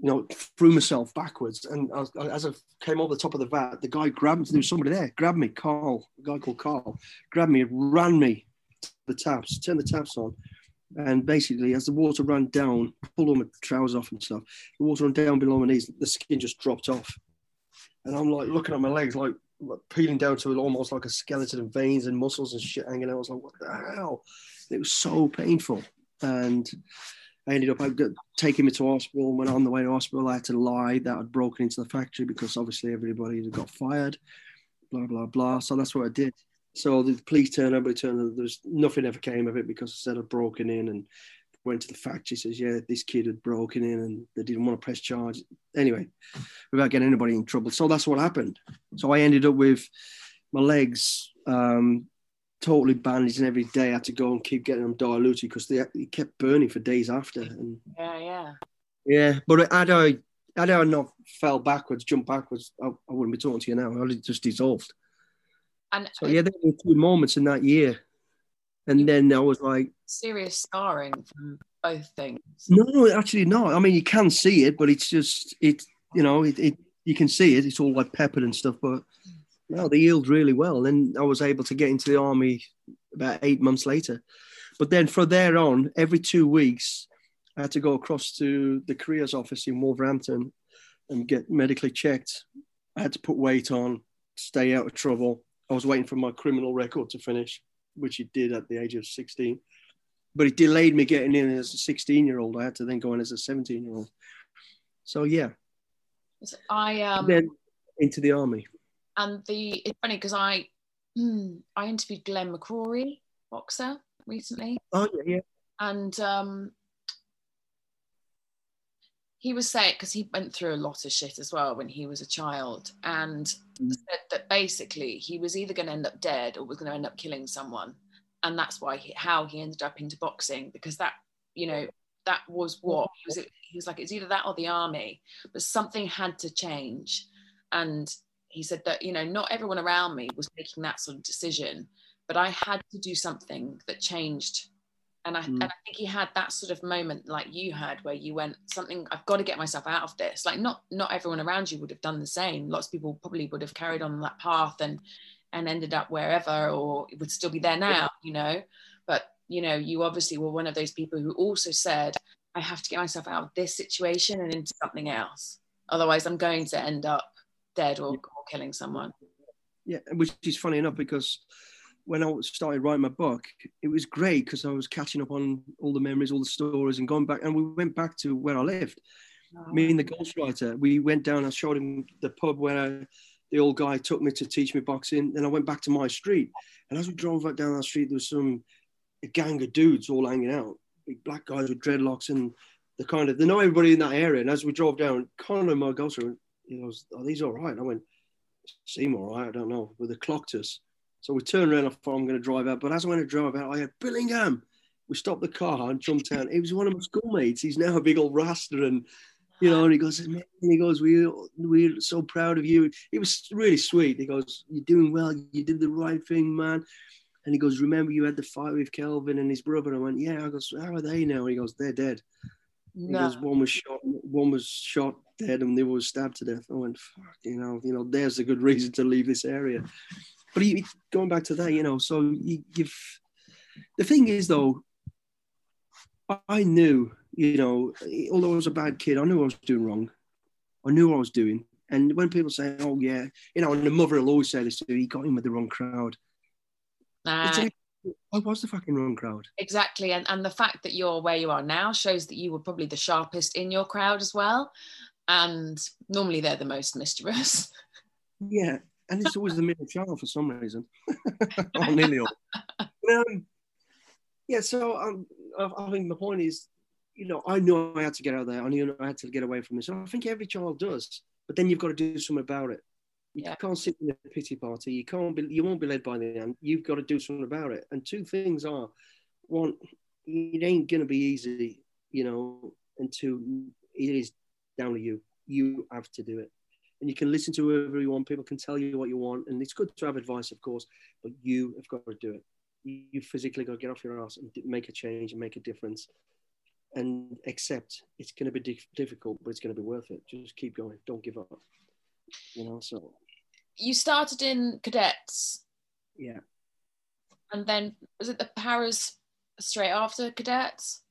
you know, threw myself backwards. And as, I came over the top of the vat, the guy grabbed me. There was somebody there, grabbed me, Carl, a guy called Carl, grabbed me, ran me to the taps, turned the taps on. And basically, as the water ran down, pulled all my trousers off and stuff, the water ran down below my knees, the skin just dropped off. And I'm like looking at my legs, like, like peeling down to almost like a skeleton and veins and muscles and shit hanging out. I was like, what the hell? It was so painful. And I ended up taking me to hospital. When on the way to hospital, I had to lie that I'd broken into the factory because obviously everybody had got fired, blah, blah, blah. So that's what I did. So the police turned up, turned there's nothing ever came of it because I said I'd broken in and went to the factory, says, yeah, this kid had broken in and they didn't want to press charge. Anyway, without getting anybody in trouble. So that's what happened. So I ended up with my legs um, totally bandaged, and every day I had to go and keep getting them diluted because they, they kept burning for days after. And yeah, yeah, yeah. But had I had I not fell backwards, jumped backwards, I, I wouldn't be talking to you now. I'd have just dissolved. And so yeah, there were two moments in that year, and then I was like serious scarring from both things. No, actually not. I mean, you can see it, but it's just it. You know, it, it you can see it. It's all like peppered and stuff, but mm. No, they healed really well. Then I was able to get into the army about eight months later. But then from there on, every two weeks, I had to go across to the careers office in Wolverhampton and get medically checked. I had to put weight on, stay out of trouble. I was waiting for my criminal record to finish, which it did at the age of 16. But it delayed me getting in as a 16 year old. I had to then go in as a 17 year old. So, yeah. I um, then into the army and the it's funny because I hmm, I interviewed Glenn McCrory, boxer, recently. Oh yeah, yeah. And um, he was saying because he went through a lot of shit as well when he was a child, and mm. said that basically he was either going to end up dead or was going to end up killing someone, and that's why he, how he ended up into boxing because that you know that was what he was. He was like it's either that or the army, but something had to change, and he said that you know not everyone around me was making that sort of decision but i had to do something that changed. And I, mm. and I think he had that sort of moment like you had where you went something i've got to get myself out of this. Like not not everyone around you would have done the same. Lots of people probably would have carried on that path and and ended up wherever or would still be there now you know? But you know you obviously were one of those people who also said i have to get myself out of this situation and into something else. Otherwise i'm going to end up dead or, or killing someone. Yeah, which is funny enough because when I started writing my book, it was great because I was catching up on all the memories, all the stories, and going back. And we went back to where I lived. Oh. Me and the ghostwriter, we went down. I showed him the pub where I, the old guy took me to teach me boxing. Then I went back to my street, and as we drove back down that street, there was some a gang of dudes all hanging out, big black guys with dreadlocks, and the kind of they know everybody in that area. And as we drove down, Conor, my ghostwriter, he goes, "Are these all right?" I went, "Seem all right. I don't know." But they clocked us, so we turned around. I thought I'm going to drive out, but as I went to drive out, I had Billingham. We stopped the car and jumped out. He was one of my schoolmates. He's now a big old rasta, and you know, and he goes, he goes, "We we're so proud of you." He was really sweet. He goes, "You're doing well. You did the right thing, man." And he goes, "Remember you had the fight with Kelvin and his brother?" I went, "Yeah." I goes, "How are they now?" He goes, "They're dead." No. Because one was shot, one was shot dead, and the other was stabbed to death. I went, fuck, you know, you know, there's a good reason to leave this area. But he, going back to that, you know, so you give. The thing is, though, I knew, you know, although I was a bad kid, I knew I was doing wrong. I knew what I was doing. And when people say, "Oh yeah," you know, and the mother will always say this: "He got in with the wrong crowd." Uh, I was the fucking wrong crowd. Exactly, and and the fact that you're where you are now shows that you were probably the sharpest in your crowd as well. And normally they're the most mischievous. *laughs* Yeah, and it's always the middle *laughs* child for some reason. *laughs* oh, nearly all. Um, yeah, so um, I think the point is, you know, I knew I had to get out of there. I knew I had to get away from this. And I think every child does, but then you've got to do something about it. You yeah. can't sit in a pity party. You can't be. You won't be led by the hand. You've got to do something about it. And two things are, one, it ain't gonna be easy, you know. And two, it is down to you. You have to do it. And you can listen to whoever you want. People can tell you what you want, and it's good to have advice, of course. But you have got to do it. You physically got to get off your ass and make a change and make a difference and accept it's going to be difficult, but it's going to be worth it. Just keep going. Don't give up. You know, so you started in cadets. Yeah. And then was it the Paras straight after cadets?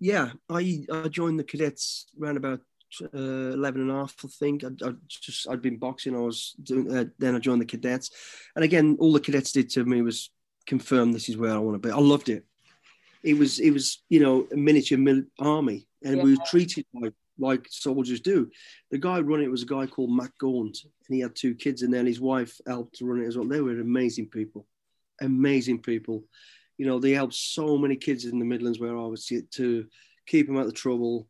Yeah, I, I joined the cadets around about uh, 11 and a half, I think. I, I just, I'd been boxing. I was doing, uh, then I joined the cadets. And again, all the cadets did to me was confirm this is where I want to be. I loved it. It was, it was, you know, a miniature mil- army and yeah. we were treated like like soldiers do. The guy running it was a guy called Matt Gaunt, and he had two kids, and then his wife helped run it as well. They were amazing people, amazing people. You know, they helped so many kids in the Midlands where I was to keep them out of trouble,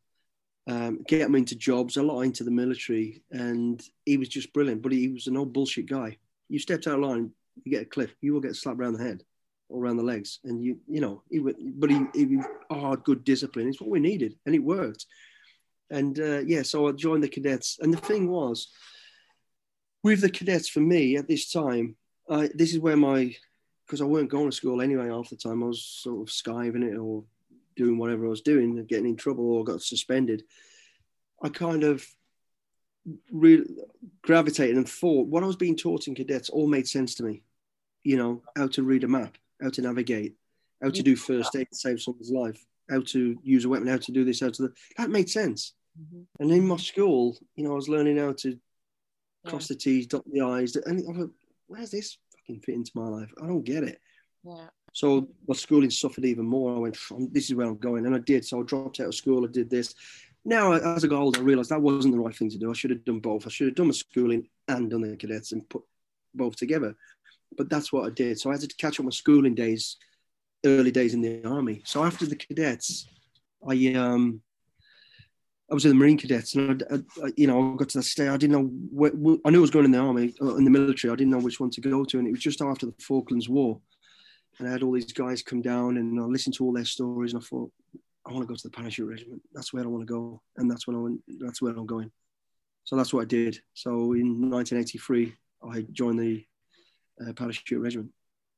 um, get them into jobs, a lot into the military, and he was just brilliant. But he was an old bullshit guy. You stepped out of line, you get a cliff, you will get slapped around the head or around the legs, and you, you know, he, but he, he hard, good discipline. It's what we needed, and it worked. And uh, yeah, so I joined the cadets. And the thing was, with the cadets, for me at this time, I, this is where my, because I weren't going to school anyway half the time, I was sort of skiving it or doing whatever I was doing, getting in trouble or got suspended. I kind of really gravitated and thought what I was being taught in cadets all made sense to me. You know, how to read a map, how to navigate, how to do first aid to save someone's life, how to use a weapon, how to do this, how to that made sense. Mm-hmm. And in my school, you know, I was learning how to yeah. cross the T's, dot the I's, and I thought, where's this fucking fit into my life? I don't get it. Yeah. So my schooling suffered even more. I went, this is where I'm going, and I did. So I dropped out of school. I did this. Now, as I got older, I realised that wasn't the right thing to do. I should have done both. I should have done my schooling and done the cadets and put both together. But that's what I did. So I had to catch up my schooling days, early days in the army. So after the cadets, I um I was in the Marine Cadets, and I, I, you know, I got to that stage. I didn't know. Where, I knew I was going in the army, uh, in the military. I didn't know which one to go to, and it was just after the Falklands War, and I had all these guys come down, and I listened to all their stories, and I thought, I want to go to the parachute regiment. That's where I want to go, and that's when I went. That's where I'm going. So that's what I did. So in 1983, I joined the uh, parachute regiment.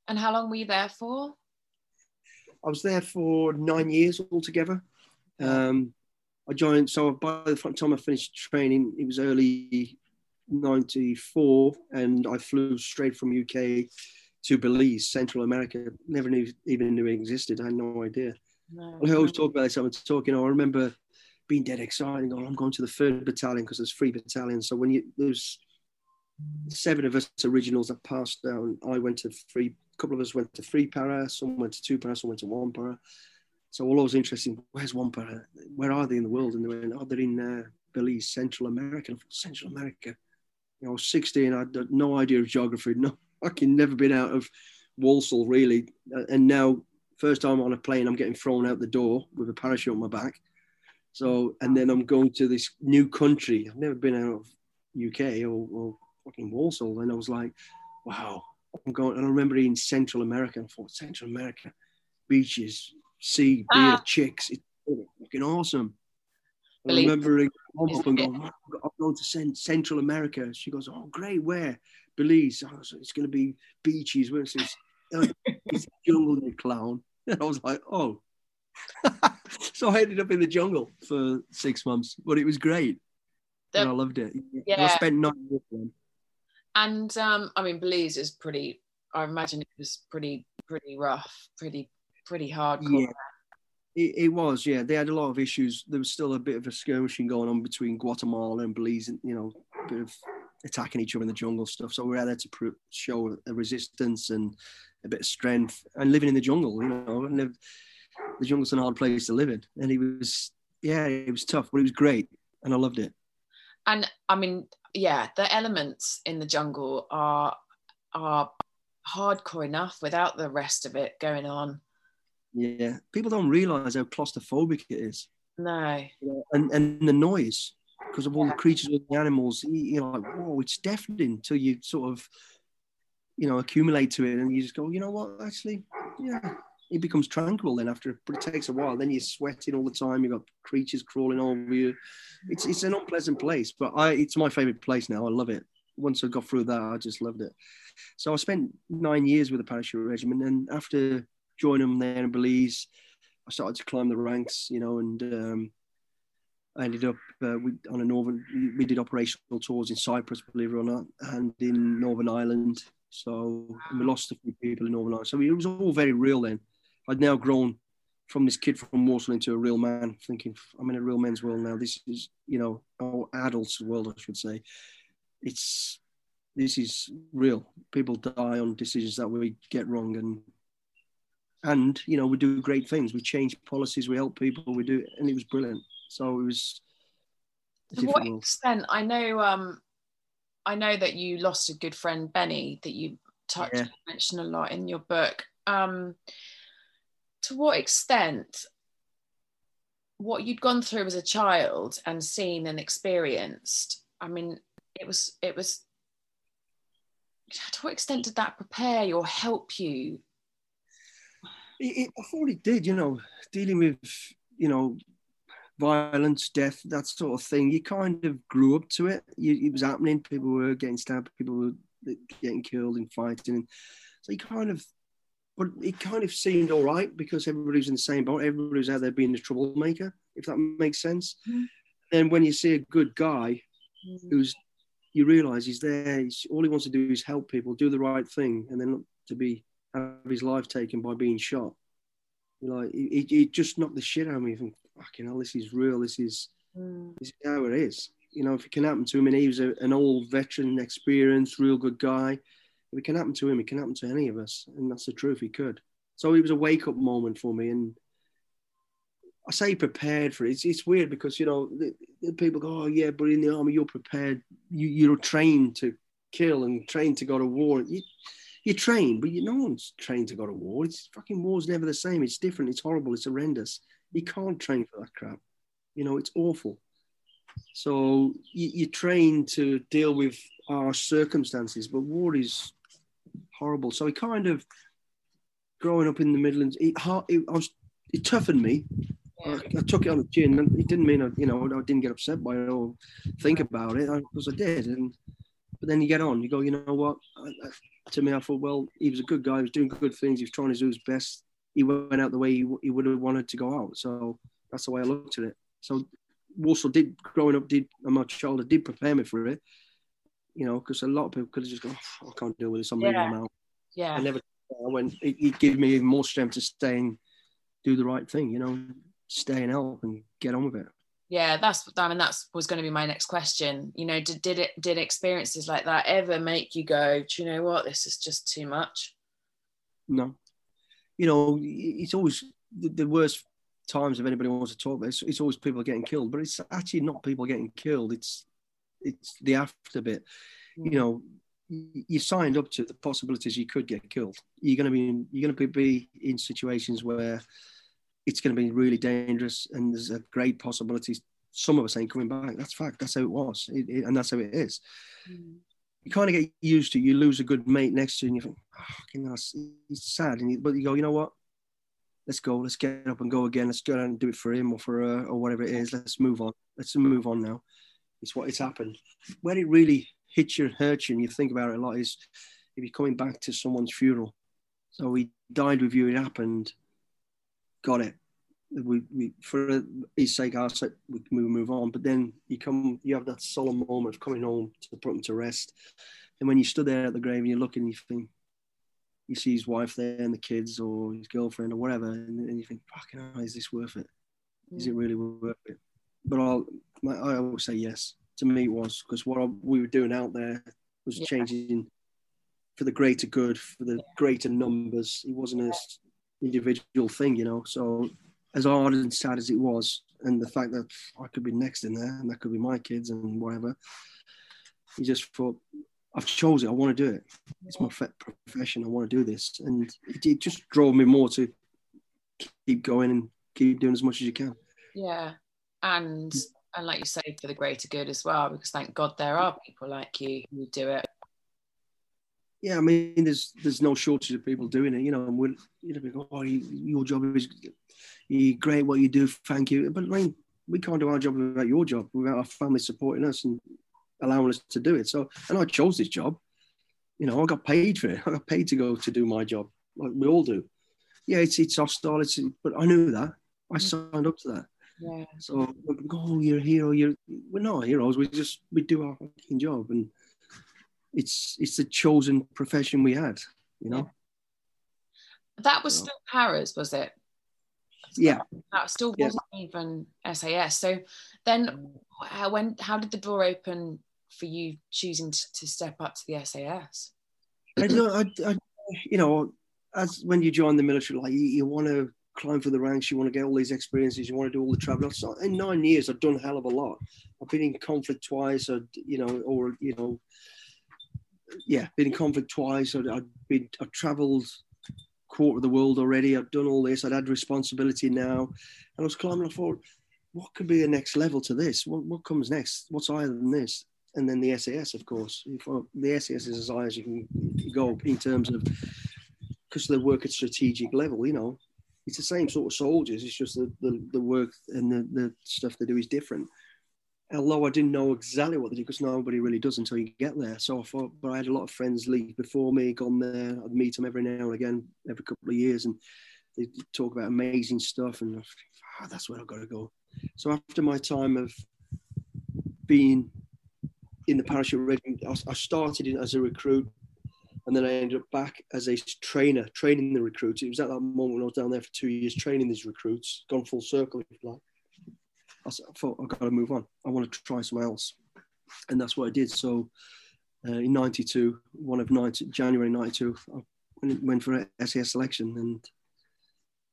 And how long were you there for? I was there for nine years altogether. Um, I joined. So by the time I finished training, it was early '94, and I flew straight from UK to Belize, Central America. Never knew even knew it existed. I had no idea. No. I always talk about this. I'm talking. I remember being dead excited. Going, I'm going to the third battalion because there's three battalions. So when you there's seven of us originals that passed down, I went to three. A couple of us went to three para. Some went to two para. Some went to one para. So all I was interested in, where's Wampa? Where are they in the world? And they went, oh, they're in uh, Belize, Central America. Central America. You know, I was 16, I had no idea of geography. No, I can never been out of Walsall really. Uh, and now, first time on a plane, I'm getting thrown out the door with a parachute on my back. So, and then I'm going to this new country. I've never been out of UK or, or fucking Walsall. And I was like, wow, I'm going. And I remember in Central America. I thought, Central America, beaches, sea, beer, ah. chicks. It's fucking awesome. I remember and going, I'm going to Central America. She goes, oh, great, where? Belize. Oh, so it's going to be beaches. Where's this? Oh, *laughs* it's jungle, you clown. And I was like, oh. *laughs* so I ended up in the jungle for six months, but it was great. The, and I loved it. Yeah. I spent nine years. And um, I mean, Belize is pretty, I imagine it was pretty, pretty rough, pretty pretty hardcore. Yeah. It, it, was, yeah. They had a lot of issues. There was still a bit of a skirmishing going on between Guatemala and Belize, and you know, a bit of attacking each other in the jungle stuff. So we are there to show a resistance and a bit of strength and living in the jungle. You know, and the, the jungle's a hard place to live in. And he was, yeah, it was tough, but it was great, and I loved it. And I mean, yeah, the elements in the jungle are are hardcore enough without the rest of it going on. Yeah, people don't realize how claustrophobic it is. No. And and the noise because of all the creatures and the animals. You know, like whoa, it's deafening until you sort of, you know, accumulate to it, and you just go, you know what, actually, yeah, it becomes tranquil then after, but it takes a while. Then you're sweating all the time. You've got creatures crawling over you. It's it's an unpleasant place, but I it's my favorite place now. I love it. Once I got through that, I just loved it. So I spent nine years with the parachute regiment, and after joining them there in Belize, I started to climb the ranks, you know, and um, I ended up uh, we, on a northern. We did operational tours in Cyprus, believe it or not, and in Northern Ireland. So we lost a few people in Northern Ireland. So it was all very real then. I'd now grown from this kid from Walsall into a real man, thinking I'm in a real men's world now. This is, you know, our adults' world, I should say. It's this is real. People die on decisions that we get wrong, and and you know we do great things. We change policies, we help people, we do, and it was brilliant. So it was. To what extent? I know. Um, I know that you lost a good friend, Benny, that you touched yeah. mention a lot in your book. Um, to what extent what you'd gone through as a child and seen and experienced i mean it was it was to what extent did that prepare you or help you? It, it, i thought it did you know dealing with you know violence death that sort of thing. You kind of grew up to it. You, it was happening. People were getting stabbed. People were getting killed in fighting. So you kind of but it kind of seemed all right because everybody's in the same boat. Everybody's out there being the troublemaker, if that makes sense. Mm. Then when you see a good guy mm. who's, you realize he's there, he's, all he wants to do is help people, do the right thing, and then to be have his life taken by being shot. You know, he, he just knocked the shit out of me. Think, fucking hell, this is real. This is, mm. this is how it is. You know, if it can happen to him, and he was a, an old veteran, experienced, real good guy if it can happen to him, it can happen to any of us. And that's the truth, he could. So it was a wake up moment for me. And I say prepared for it. It's, it's weird because, you know, the, the people go, oh, yeah, but in the army, you're prepared. You, you're trained to kill and trained to go to war. You, you're trained, but you, no one's trained to go to war. It's fucking war's never the same. It's different. It's horrible. It's horrendous. You can't train for that crap. You know, it's awful. So you, you train to deal with our circumstances, but war is horrible. So he kind of growing up in the Midlands, it, it, I was, it toughened me. I, I, took it on the chin, and it didn't mean I, you know I didn't get upset by it or think about it because I did. And but then you get on, you go, you know what? I, I, to me, I thought, well, he was a good guy. He was doing good things. He was trying to do his best. He went out the way he, he would have wanted to go out. So that's the way I looked at it. So Walsall did growing up, did my childhood did prepare me for it you know, because a lot of people could have just gone, oh, I can't deal with this. I'm yeah. out. Yeah. I never. I went. It, it gave me even more strength to stay and do the right thing. You know, stay and help and get on with it. Yeah, that's. I mean, that's was going to be my next question. You know, did did it did experiences like that ever make you go, do you know what, this is just too much? No. You know, it's always the, the worst times if anybody wants to talk about it, it's, it's always people getting killed, but it's actually not people getting killed. It's it's the after bit. You know, you signed up to the possibilities you could get killed. You're going to be in, you're going to be in situations where it's going to be really dangerous, and there's a great possibility some of us ain't coming back. That's fact. That's how it was, it, it, and that's how it is. Mm. You kind of get used to. It. You lose a good mate next to you, and you think, oh, you know, it's, it's sad. And you, but you go, you know what? Let's go. Let's get up and go again. Let's go out and do it for him or for her or whatever it is. Let's move on. Let's move on now. It's what it's happened. Where it really hits you and hurts you, and you think about it a lot, is if you're coming back to someone's funeral. So he died with you, it happened, got it. We, we for his sake, I said we can move on. But then you come, you have that solemn moment of coming home to put him to rest. And when you stood there at the grave and you're looking, you think, you see his wife there and the kids or his girlfriend or whatever, and, and you think, fucking hell, is this worth it? Is it mm. really worth it? But I'll, I always say yes. To me, it was because what we were doing out there was yeah. changing for the greater good, for the greater numbers. It wasn't an individual thing, you know. So as hard and sad as it was, and the fact that I could be next in there and that could be my kids and whatever, he just thought, I've chosen it. I want to do it. It's my profession. I want to do this, and it, it just drove me more to keep going and keep doing as much as you can. Yeah, and and like you say, for the greater good as well, because thank God there are people like you who do it. Yeah, I mean, there's there's no shortage of people doing it, you know. And we'll, you know, oh, your job is great what you do, thank you. But I mean, we can't do our job without your job, without our family supporting us and allowing us to do it. So, and I chose this job. You know, I got paid for it. *laughs* I got paid to go to do my job, like we all do. Yeah, it's it's hostile. It's but I knew that. I mm. signed up to that. Yeah. So, oh, you're a hero. You're we're not heroes. We just we do our fucking job, and it's it's the chosen profession we had. You know. That was still Paras, was it? Yeah. That still wasn't yeah. even SAS. So then, mm. how when how did the door open for you choosing to, to step up to the SAS? I, I, I, you know, as when you join the military, like you, you want to climb for the ranks, you want to get all these experiences, you want to do all the travel. So in nine years, I've done a hell of a lot. I've been in conflict twice, or you know, or you know, yeah, been in conflict twice. Or I've been, I've travelled quarter of the world already. I've done all this. I'd had responsibility now, and I was climbing. I thought, what could be the next level to this? What, what comes next? What's higher than this? And then the SAS, of course. The SAS is as high as you can go in terms of because they work at strategic level. You know, it's the same sort of soldiers. It's just the, the, the work and the, the stuff they do is different. Although I didn't know exactly what they did because nobody really does until you get there. So I thought, but I had a lot of friends leave before me, gone there. I'd meet them every now and again, every couple of years, and they talk about amazing stuff. And oh, that's where I've got to go. So after my time of being in the parachute regiment, I started in as a recruit and then I ended up back as a trainer, training the recruits. It was at that moment when I was down there for two years training these recruits, gone full circle, if you like. I, thought I've got to move on. I want to try somewhere else, and that's what I did. So uh, in '92, one of 90, January '92, I went for a SAS selection, and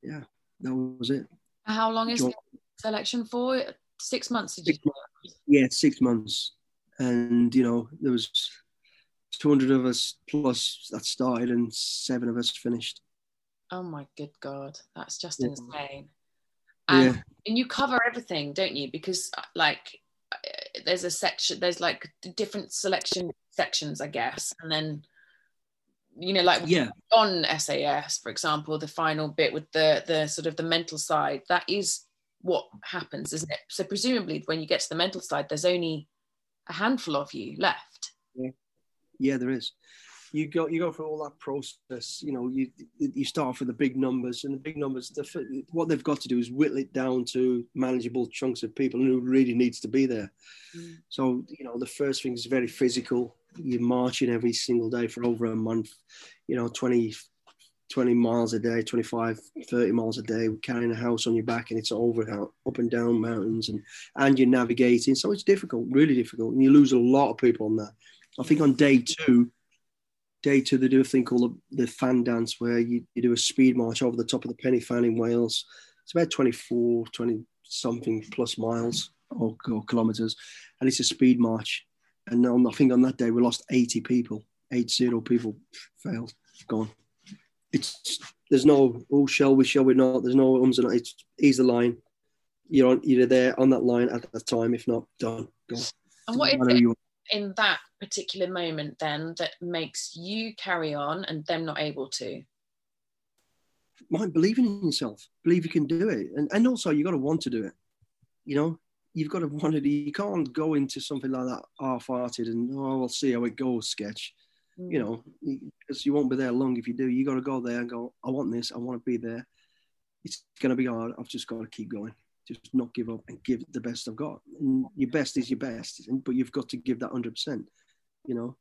yeah, that was it. How long is the selection for? Six months, did you? Six months. Yeah, six months, and you know there was 200 of us plus that started and seven of us finished. Oh my good God, that's just yeah. insane. And, yeah. and you cover everything, don't you? Because uh, like uh, there's a section, there's like different selection sections, I guess. And then, you know, like yeah. on SAS, for example, the final bit with the, the sort of the mental side, that is what happens, isn't it? So presumably when you get to the mental side, there's only a handful of you left. Yeah. Yeah, there is. You go you go through all that process. You know, you you start off with the big numbers, and the big numbers. The, what they've got to do is whittle it down to manageable chunks of people who really needs to be there. Mm. So you know, the first thing is very physical. You're marching every single day for over a month. You know, 20, 20 miles a day, 25, 30 miles a day, carrying a house on your back and it's over up and down mountains and, and you're navigating. So it's difficult, really difficult. And you lose a lot of people on that. I think on day two, day two, they do a thing called the, the fan dance where you, you do a speed march over the top of the Pen y Fan in Wales. It's about 24, 20 something plus miles or, or kilometers. And it's a speed march. And on, I think on that day, we lost 80 people, eight zero people failed, gone. It's there's no oh shall we shall we not there's no ums and it's ease the line you're on you're there on that line at that time if not done gone. and what is it, in that particular moment then that makes you carry on and them not able to? Mind believing in yourself, believe you can do it, and and also you've got to want to do it. You know, you've got to want it. You can't go into something like that half-hearted and oh, we'll see how it goes. Sketch, mm. you know, because you won't be there long if you do. You got to go there and go. I want this. I want to be there. It's going to be hard. I've just got to keep going just not give up and give the best I've got. And your best is your best, but you've got to give that hundred percent. You know,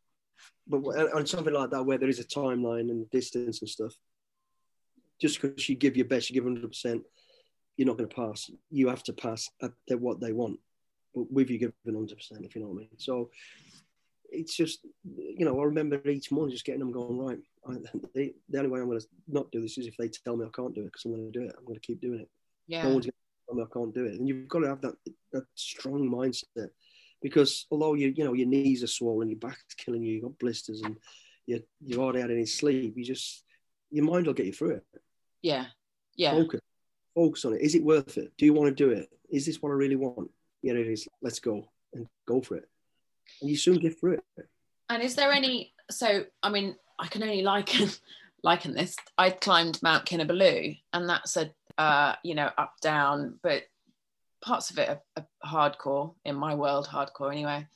but on something like that where there is a timeline and distance and stuff, just because you give your best, you give 100 percent, you're not going to pass. You have to pass at what they want, but with you giving 100 percent, if you know what I mean. So it's just, you know, I remember each morning just getting them going right. I, *laughs* the only way I'm going to not do this is if they tell me I can't do it because I'm going to do it. I'm going to keep doing it. Yeah. No one's going to tell me I can't do it, and you've got to have that that strong mindset because although you you know your knees are swollen, your back's killing you, you've got blisters, and you you've already had any sleep, you just your mind will get you through it. Yeah, yeah. Focus, focus on it. Is it worth it? Do you want to do it? Is this what I really want? Yeah, it is. Let's go and go for it, and you soon get through it. And is there any? So I mean, I can only *laughs* liken liken this. I climbed Mount Kinabalu, and that's a uh, you know up down, but parts of it are, are hardcore in my world, hardcore anyway.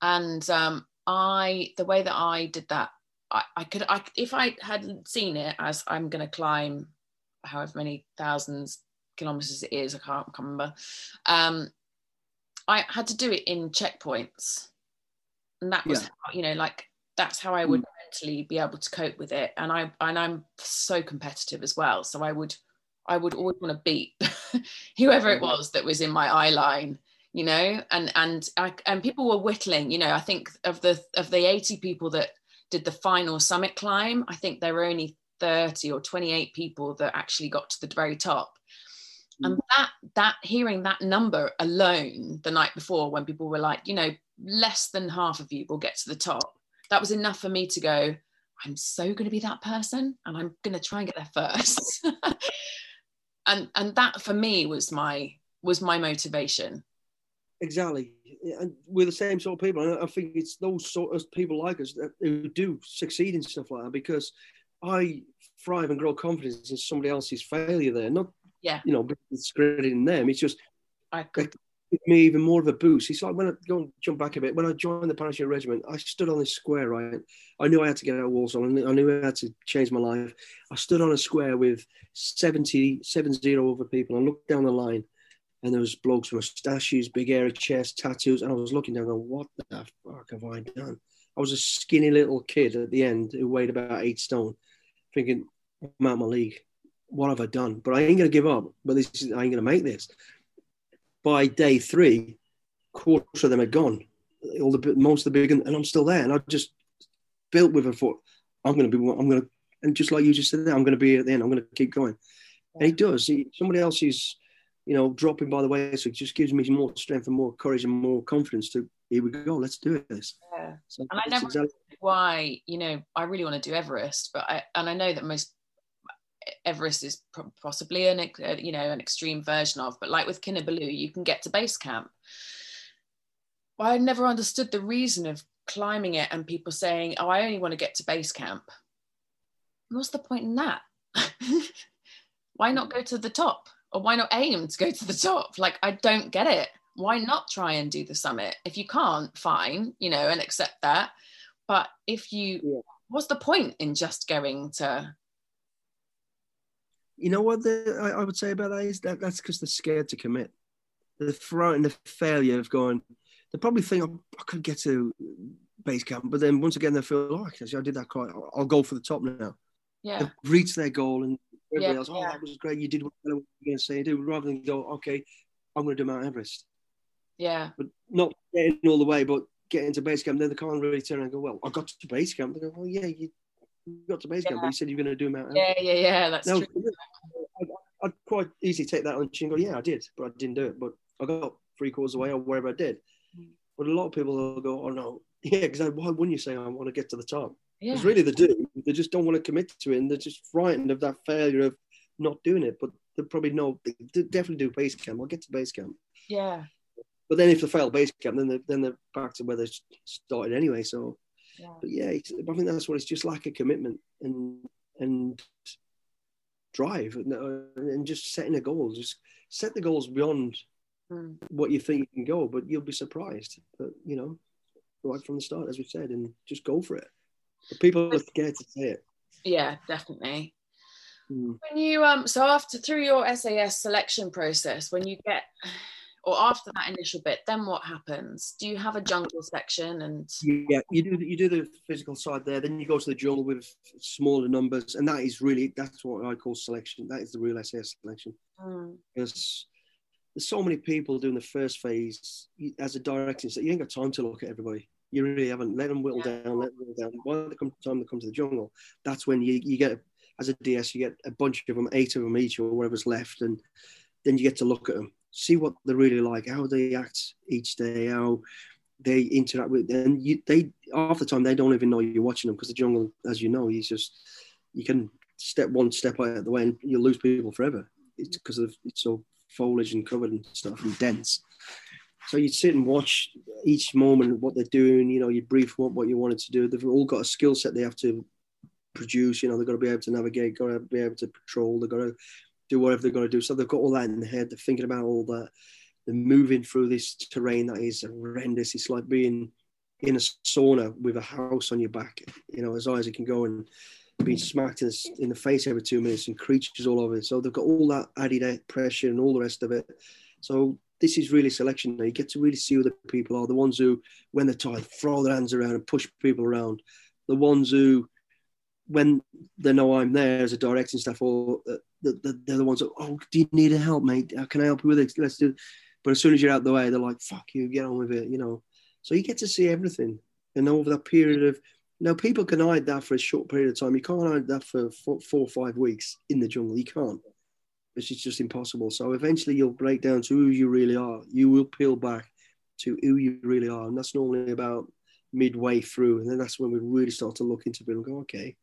And um, I, the way that I did that, I, I could, I, if I hadn't seen it as I'm going to climb however many thousands kilometers it is, I can't, can't remember. Um, I had to do it in checkpoints, and that was, yeah. how, you know, like that's how I would mm. mentally be able to cope with it. And I, and I'm so competitive as well, so I would I would always want to beat *laughs* whoever it was that was in my eye line, you know, and and I, and people were whittling, you know. I think of the of the 80 people that did the final summit climb, I think there were only 30 or 28 people that actually got to the very top. And mm. that that hearing that number alone the night before when people were like, you know, less than half of you will get to the top. That was enough for me to go, I'm so going to be that person and I'm going to try and get there first. *laughs* and and that for me was my was my motivation. Exactly. And we're the same sort of people. And i think it's those sort of people like us that, who do succeed in stuff like that because i thrive and grow confidence in somebody else's failure there. Not yeah. you know discrediting them. It's just I could give me even more of a boost. It's like when I go and jump back a bit. When I joined the parachute regiment, I stood on this square. Right, I knew I had to get out of Walsall. I knew I had to change my life. I stood on a square with 70, 70 other people. I looked down the line, and there was blokes with mustaches, big hairy chest, tattoos, and I was looking down, going, "What the fuck have I done?" I was a skinny little kid at the end who weighed about eight stone, thinking, "I'm out my league. What have I done?" But I ain't gonna give up. But this is, I ain't gonna make this by day three, quarter of them had gone. All the most of the big, and, I'm still there. And I just built with a thought, I'm going to be. I'm going to, and just like you just said, there, I'm going to be at the end. I'm going to keep going. And he does. He, somebody else is, you know, dropping by the way. So it just gives me more strength and more courage and more confidence to here we go. Let's do this. Yeah. So and I never exactly- why you know I really want to do Everest, but I and I know that most Everest is possibly an uh, you know an extreme version of, but like with Kinabalu, you can get to base camp. Well, I never understood the reason of climbing it and people saying, "Oh, I only want to get to base camp." What's the point in that? *laughs* why not go to the top, or why not aim to go to the top? Like, I don't get it. Why not try and do the summit? If you can't, fine, you know, and accept that. But if you, yeah. what's the point in just going to you know what the, I, I, would say about that is that that's because they're scared to commit. They're frightened of failure of going. They probably think oh, I could get to base camp, but then once again they feel, oh, I did that quite. I'll go for the top now. Yeah, They've reached their goal, and everybody yeah, else, oh, yeah. that was great. You did what you were going to say, do rather than go, okay, I'm going to do Mount Everest. Yeah, but not getting all the way, but getting to base camp. Then they can't really turn and go, well, I got to base camp. They go, well, yeah, you got to base camp, but you said you're going to do Mount Everest. Yeah, yeah, yeah. That's now, true. I'd, I'd, quite easily take that on chin and go, yeah, I did, but I didn't do it. But I got three quarters away or wherever I did. Mm. But a lot of people will go, oh no, *laughs* yeah, because why wouldn't you say I want to get to the top? Because yeah. really they do. They just don't want to commit to it, and they're just frightened of that failure of not doing it. But they probably know they definitely do base camp. I'll get to base camp. Yeah. But then if they fail base camp, then they're, then they're back to where they started anyway. So, yeah. but yeah, I think that's what it's just like a commitment and and drive and, uh, and just setting a goal. Just set the goals beyond mm. what you think you can go, but you'll be surprised. But you know, right from the start, as we said, and just go for it. But people are scared to say it. Yeah, definitely. Mm. When you um, so after through your SAS selection process, when you get or after that initial bit, then what happens? Do you have a jungle section and yeah, you do you do the physical side there, then you go to the jungle with smaller numbers, and that is really that's what I call selection. That is the real SAS selection. Mm. Because there's so many people doing the first phase as a director, so you ain't got time to look at everybody. You really haven't. Let them whittle yeah. down, let them whittle down. By the time they come to the jungle, that's when you, you get as a DS, you get a bunch of them, eight of them each, or whatever's left, and then you get to look at them see what they're really like, how they act each day, how they interact with, and you, they half the time they don't even know you're watching them because the jungle, as you know, he's just you can step one step out of the way and you'll lose people forever. It's because of it's so foliage and covered and stuff and dense. So you'd sit and watch each moment what they're doing. You know, you brief what what you wanted to do. They've all got a skill set they have to produce. You know, they've got to be able to navigate, got to be able to patrol. They've got to do whatever they're going to do. So they've got all that in their head. They're thinking about all that. They're moving through this terrain that is horrendous. It's like being in a sauna with a house on your back, you know, as high as it can go and being smacked in, in the face every two minutes and creatures all over. So they've got all that added pressure and all the rest of it. So this is really selection. You get to really see who the people are. The ones who, when they're tired, throw their hands around and push people around. The ones who, when they know I'm there as a directing staff or uh, the, they're the ones that, oh, do you need a help, mate? How can I help you with it? Let's do it. But as soon as you're out the way, they're like, fuck you, get on with it, you know. So you get to see everything. And over that period of, know, people can hide that for a short period of time. You can't hide that for four, four or five weeks in the jungle. You can't. It's just impossible. So eventually you'll break down to who you really are. You will peel back to who you really are. And that's normally about midway through. And then that's when we really start to look into it and go, okay,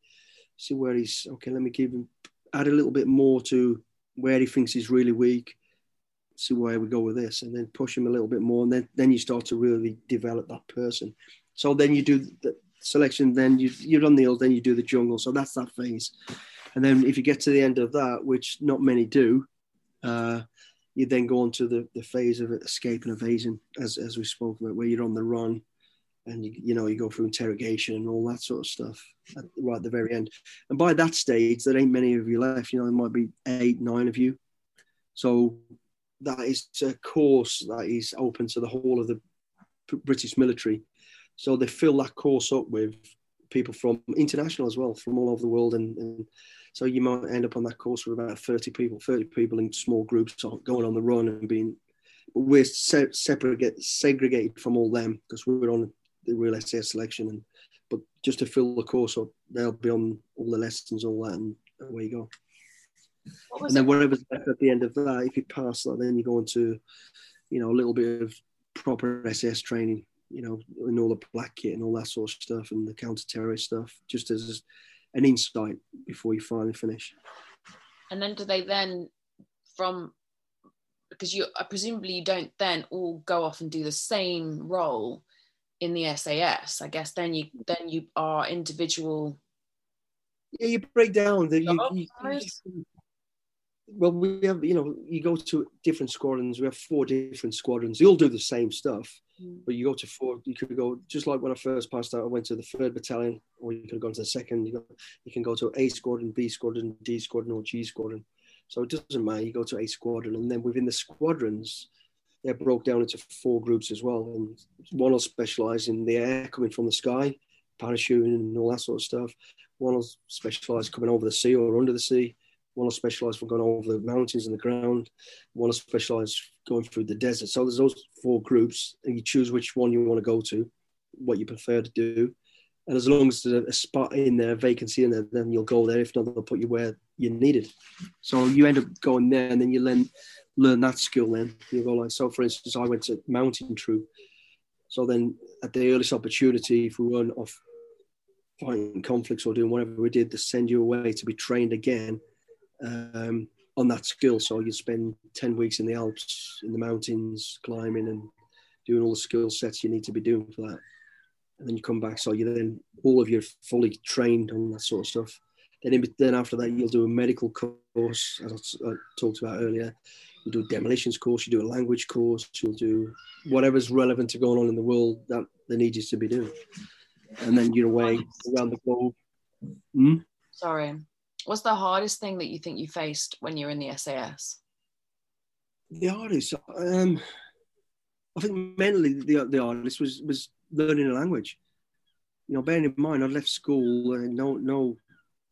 see where he's, okay, let me give him add a little bit more to where he thinks he's really weak, see where we go with this, and then push him a little bit more, and then then you start to really develop that person. So then you do the selection, then you you're on the hill, then you do the jungle. So that's that phase, and then if you get to the end of that, which not many do, uh, you then go on to the, the phase of escape and evasion, as as we spoke about, where you're on the run and you, you know you go through interrogation and all that sort of stuff at, right at the very end. And by that stage there ain't many of you left you know there might be eight nine of you. So that is a course that is open to the whole of the british military. So they fill that course up with people from international as well from all over the world. And, and so you might end up on that course with about 30 people 30 people in small groups going on the run and being we're se- segregated from all them because we're on the real SAS selection. And but just to fill the course up, they'll be on all the lessons, all that, and away you go. And then whatever's left at the end of that, if you pass that, then you go into, you know, a little bit of proper SAS training, you know, and all the black kit and all that sort of stuff and the counter-terrorist stuff, just as an insight before you finally finish. And then do they then, from because you presumably you don't then all go off and do the same role in the SAS. I guess then you then you are individual. Yeah, you break down the. You, you, you, well, we have you know you go to different squadrons. We have four different squadrons. They all do the same stuff, mm. but you go to four. You could go just like when I first passed out. I went to the third battalion, or you could have gone to the second. You, go, you can go to A squadron, B squadron, D squadron, or G squadron. So it doesn't matter. You go to A squadron, and then within the squadrons, they're broke down into four groups as well. And one will specialize in the air coming from the sky, parachuting and all that sort of stuff. One will specialize coming over the sea or under the sea. One will specialize for going over the mountains and the ground. One will specialize going through the desert. So there's those four groups, and you choose which one you want to go to, what you prefer to do. And as long as there's a spot in there, vacancy in there, then you'll go there. If not, they'll put you where you need it. So you end up going there, and then you learn learn that skill then. You go like, so for instance, I went to mountain troop. So then at the earliest opportunity, if we weren't off fighting conflicts or doing whatever we did, they send you away to be trained again um, on that skill. So you spend 10 weeks in the Alps, in the mountains, climbing and doing all the skill sets you need to be doing for that. And then you come back, so you then all of you are fully trained on that sort of stuff. Then, in, then after that, you'll do a medical course, as I talked about earlier you do a demolitions course, you do a language course, you'll do whatever's relevant to going on in the world that they need you to be doing. And then you're away around the globe. Hmm? Sorry. What's the hardest thing that you think you faced when you're in the SAS? The hardest, um, I think mentally the the hardest was was learning a language. You know, bearing in mind I'd left school and no no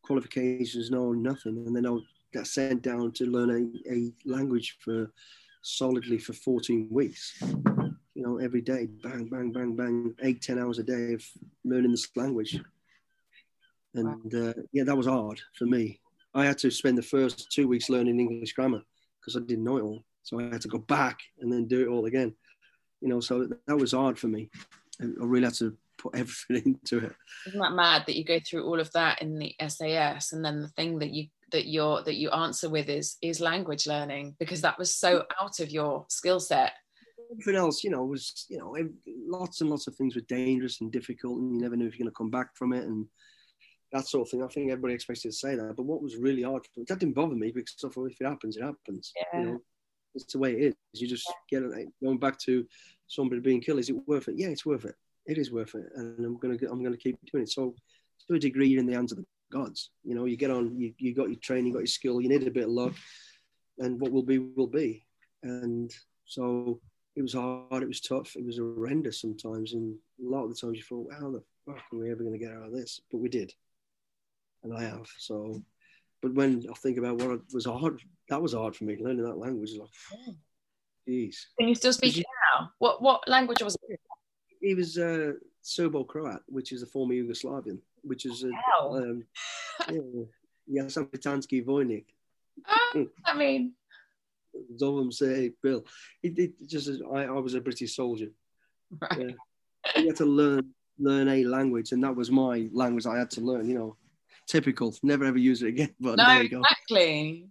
qualifications, no nothing, and then I got sent down to learn a, a language for solidly for 14 weeks. You know, every day, bang, bang, bang, bang, eight, ten hours a day of learning this language. And uh, yeah, that was hard for me. I had to spend the first two weeks learning English grammar because I didn't know it all. So I had to go back and then do it all again. You know, so that was hard for me. I really had to put *laughs* everything into it. Isn't that mad that you go through all of that in the SAS and then the thing that you that you're that you answer with is is language learning because that was so mm. out of your skill set. Everything else you know was you know lots and lots of things were dangerous and difficult and you never knew if you're going to come back from it and that sort of thing. I think everybody expects you to say that but what was really hard that didn't bother me because if it happens it happens yeah. you know. It's the way it is. You just get it going back to somebody being killed is it worth it? Yeah it's worth it. It is worth it and i'm gonna i'm gonna keep doing it. So to a degree you're in the hands of the gods. You know, you get on, you, you got your training, you got your skill, you need a bit of luck, and what will be, will be. And so it was hard, it was tough, it was horrendous sometimes. And a lot of the times you thought, how the fuck are we ever going to get out of this? But we did. And I have. So, but when I think about what was hard, that was hard for me, learning that language. Like, jeez. Can you still speak it now? What, what language was it? It was uh, Serbo Croat, which is a former Yugoslavian which is a, um, yeah, Vojnik. Uh, I mean, Zovem say Bill. It, it just I, I was a British soldier. Right. Yeah. I had to learn learn a language, and that was my language. I had to learn. You know, typical. Never ever use it again. *laughs* But no, exactly.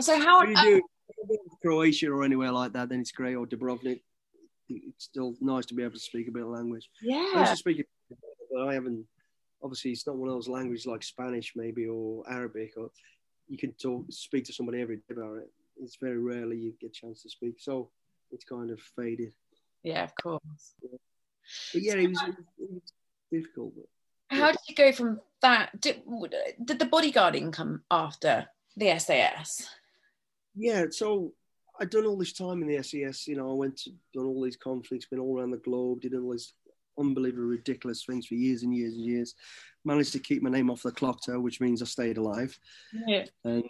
So how? If you do Croatia or anywhere like that, then it's great. Or Dubrovnik, it's still nice to be able to speak a bit of language. Yeah. I used to speak, but I haven't obviously it's not one of those languages like Spanish maybe or Arabic or you can talk speak to somebody every day about it. It's very rarely you get a chance to speak, so it's kind of faded. Yeah, of course. Yeah. But yeah, it was, it was difficult. But, How did you go from that? Did, did the bodyguarding come after the SAS? Yeah, so I'd done all this time in the SAS. You know, I went to done all these conflicts, been all around the globe, did all these unbelievably ridiculous things for years and years and years. Managed to keep my name off the clock tower, which means I stayed alive. Yeah. And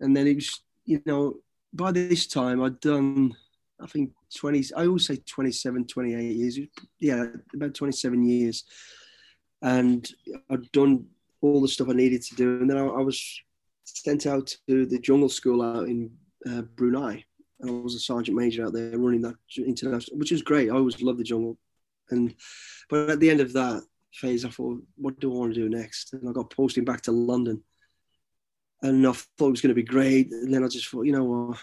and then it was, you know, by this time I'd done, I think 20, I always say 27, 28 years. Yeah, about 27 years. And I'd done all the stuff I needed to do. And then I, I was sent out to the jungle school out in uh, Brunei. I was a sergeant major out there running that international, which was great. I always loved the jungle. And but at the end of that phase, I thought, what do I want to do next? And I got posting back to London, and I thought it was going to be great. And then I just thought, you know what,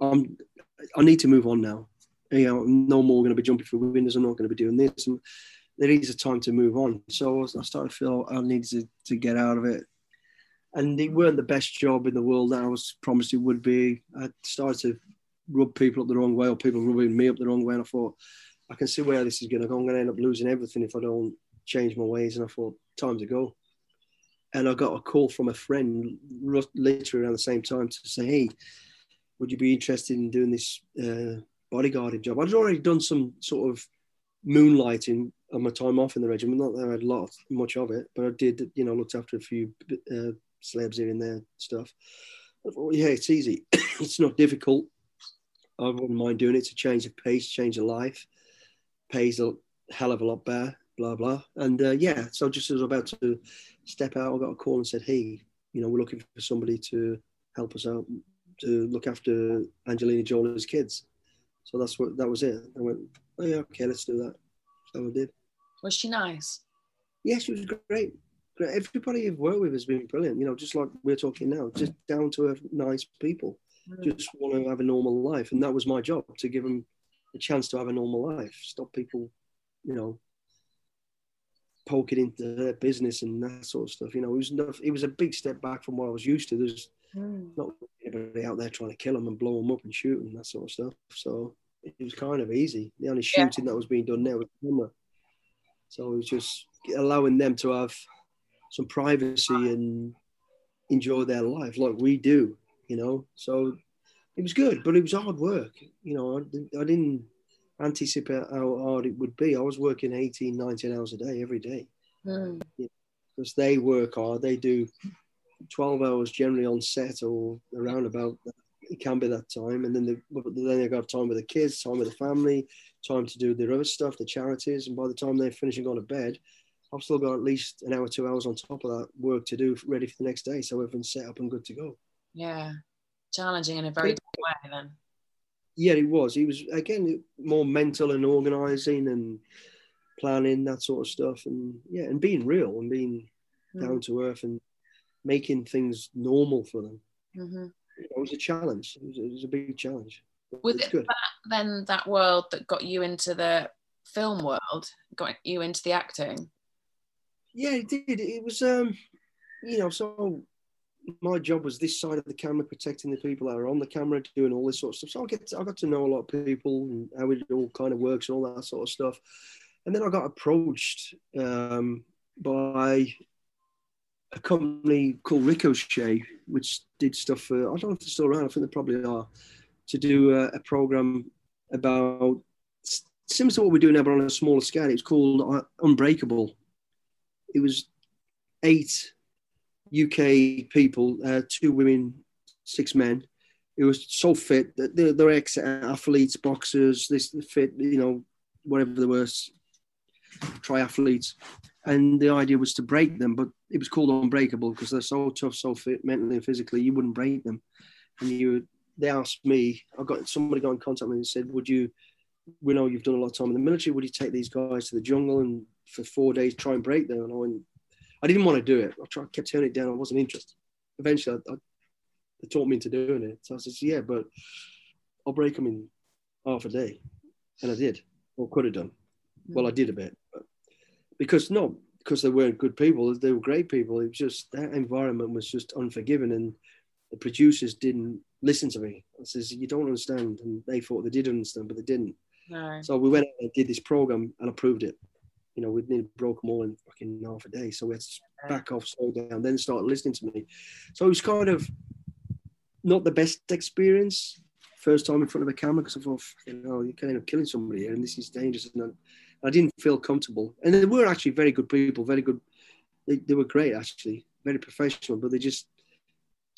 I'm I need to move on now. You know, I'm no more going to be jumping through windows. I'm not going to be doing this. And there is a time to move on. So I started to feel I needed to, to get out of it. And it weren't the best job in the world that I was promised it would be. I started to rub people up the wrong way or people rubbing me up the wrong way. And I thought, I can see where this is going to go. I'm going to end up losing everything if I don't change my ways. And I thought, time to go. And I got a call from a friend literally around the same time to say, hey, would you be interested in doing this uh, bodyguarding job? I'd already done some sort of moonlighting on my time off in the regiment. Not that I had a lot, much of it, but I did, you know, looked after a few uh, slabs here and there stuff. I thought, yeah, it's easy. *coughs* it's not difficult. I wouldn't mind doing it to change the pace, change the life pays a hell of a lot better, blah, blah. And uh, yeah, so just as I was about to step out, I got a call and said, hey, you know, we're looking for somebody to help us out to look after Angelina Jolie's kids. So that's what that was it. I went, oh yeah, okay, let's do that. So I did. Was she nice? Yeah, she was great. Everybody I've worked with has been brilliant. You know, just like we're talking now, just down to earth, nice people. Mm. Just want to have a normal life, and that was my job to give them a chance to have a normal life. Stop people, you know, poking into their business and that sort of stuff. You know, it was enough, it was a big step back from what I was used to. There's mm. not anybody out there trying to kill them and blow them up and shoot them and that sort of stuff. So it was kind of easy. The only shooting yeah. that was being done there was camera. So it was just allowing them to have some privacy and enjoy their life like we do, you know. So it was good, but it was hard work. You know, I, I didn't anticipate how hard it would be. I was working 18, 19 hours a day every day. Mm. Because they work hard. They do 12 hours generally on set or around about it can be that time and then they then they got time with the kids time with the family time to do their other stuff the charities and by the time they're finishing going to bed I've still got at least an hour two hours on top of that work to do ready for the next day so everyone's set up and good to go yeah challenging in a very different way then yeah it was he was again more mental and organizing and planning that sort of stuff and yeah and being real and being mm. down to earth and making things normal for them. Mm-hmm. It was a challenge. It was, it was a big challenge. Was it that, then that world that got you into the film world, got you into the acting? Yeah, it did. It was, um, you know, so my job was this side of the camera, protecting the people that are on the camera, doing all this sort of stuff. So I get, to, I got to know a lot of people and how it all kind of works and all that sort of stuff. And then I got approached um, by a company called Ricochet, which did stuff for, I don't know if they're still around, I think they probably are, to do a, a program about similar to what we're doing now, but on a smaller scale. It's called uh, Unbreakable. It was eight UK people, uh, two women, six men. It was so fit that they're, they're ex athletes, boxers, this fit, you know, whatever they were, triathletes and the idea was to break them, but it was called unbreakable because they're so tough, so fit mentally and physically, you wouldn't break them. And you, they asked me, I got somebody got in contact with me and said, "Would you? We know you've done a lot of time in the military. Would you take these guys to the jungle and for four days try and break them?" And I went, I didn't want to do it. I tried, kept turning it down. I wasn't interested. Eventually, I, I, they taught me into doing it. So I said, "Yeah, but I'll break them in half a day," and I did, or could have done. Well, I did a bit, but because not because they weren't good people, they were great people. It was just that environment was just unforgiving, and the producers didn't listen to me. I says, "You don't understand," and they thought they did understand, but they didn't. No. So we went and did this program and approved it. You know, we nearly broke them all in fucking half a day. So we had to back off, slow down, then start listening to me. So it was kind of not the best experience first time in front of a camera because I thought, you know, you're kind of killing somebody here and this is dangerous. And I didn't feel comfortable. And they were actually very good people, very good. They, they were great, actually, very professional, but they just,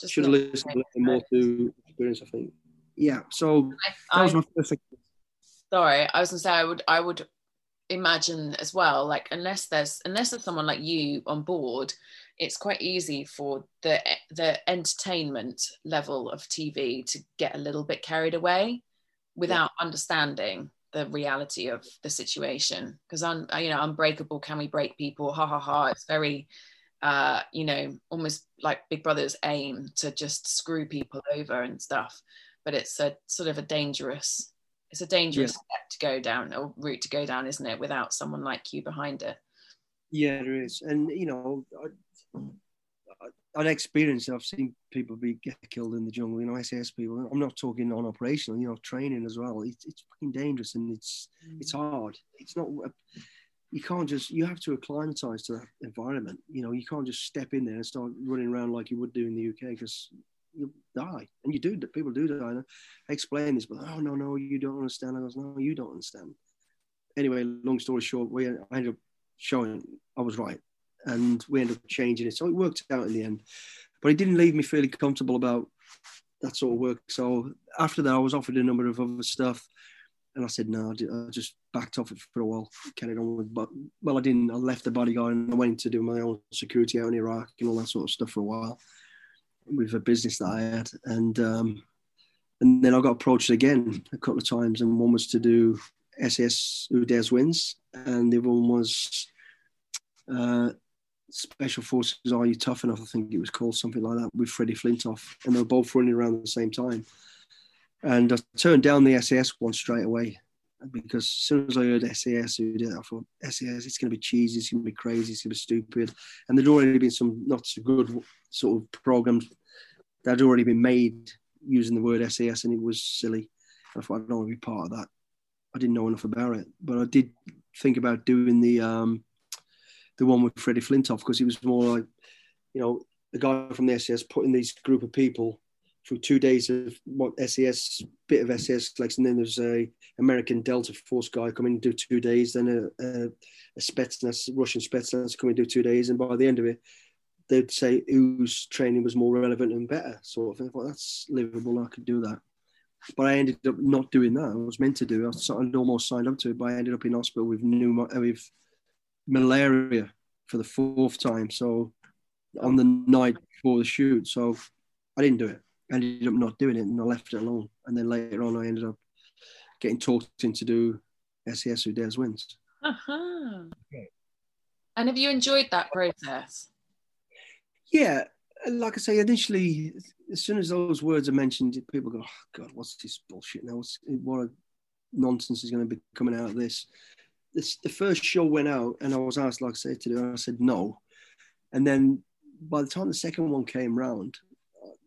just should have listened a little more to experience, I think. Yeah. So I, that was my first Sorry, I was gonna say I would I would imagine as well, like unless there's unless there's someone like you on board, it's quite easy for the the entertainment level of TV to get a little bit carried away without yeah. understanding the reality of the situation. Because on you know unbreakable can we break people? Ha ha ha. It's very uh you know almost like big brother's aim to just screw people over and stuff. But it's a sort of a dangerous it's a dangerous yeah. step to go down or route to go down isn't it without someone like you behind it yeah there is and you know I, I'd experienced I've seen people be get killed in the jungle, you know, SAS people. I'm not talking on operational, you know, training as well. It's, it's fucking dangerous and it's mm. it's hard. It's not. You can't just. You have to acclimatize to that environment. You know, you can't just step in there and start running around like you would do in the UK because you die, and you do. People do die. I explain this, but oh no, no, you don't understand. I goes, no, you don't understand. Anyway, long story short, we I ended up showing I was right and we ended up changing it. So it worked out in the end, but it didn't leave me feeling comfortable about that sort of work. So after that, I was offered a number of other stuff, and I said no. I just backed off it for a while, carried on with. But well, I didn't. I left the bodyguard and I went to do my own security out in Iraq and all that sort of stuff for a while with a business that I had, and um, and then I got approached again a couple of times, and one was to do SAS Who Dares Wins, and the other one was uh, Special Forces Are You Tough Enough? I think it was called something like that with Freddie Flintoff, and they were both running around at the same time. And I turned down the SAS one straight away because as soon as I heard SAS who did it, I thought SAS, it's going to be cheesy, it's going to be crazy, it's going to be stupid. And there'd already been some not so good sort of programs that had already been made using the word SAS, and it was silly. I thought I don't want to be part of that. I didn't know enough about it, but I did think about doing the um, the one with Freddie Flintoff because he was more like, you know, the guy from the SAS putting these group of people through two days of what SAS, bit of SAS like, and then there's a American Delta Force guy coming to do two days, then a, a, a Spetsnaz, Russian Spetsnaz coming to do two days, and by the end of it, they'd say whose training was more relevant and better, sort of thing. Well, that's livable. I could do that, but I ended up not doing that. I was meant to do. It. I almost signed up to it, but I ended up in hospital with pneumo- with malaria for the fourth time. So on the night before the shoot, so I didn't do it. I ended up not doing it, and I left it alone. And then later on, I ended up getting talked into do SAS Who Dares Wins. Uh-huh. Okay. And have you enjoyed that process? Yeah, like I say, initially, as soon as those words are mentioned, people go, oh, God, what's this bullshit now? What's, what nonsense is going to be coming out of this? this? The first show went out, and I was asked, like I said, to do it. I said no. And then by the time the second one came round,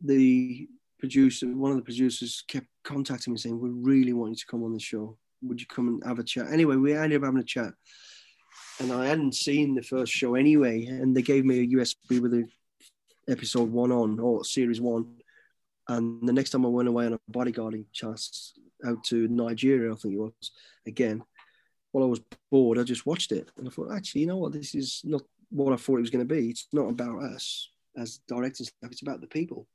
the producer, one of the producers, kept contacting me saying, "We really want you to come on the show. Would you come and have a chat?" Anyway, we ended up having a chat, and I hadn't seen the first show anyway, and they gave me a USB with the episode one on or series one. And the next time I went away on a bodyguarding chance out to Nigeria, I think it was again. While I was bored, I just watched it, and I thought, actually, you know what? This is not what I thought it was going to be. It's not about us as directors; it's about the people.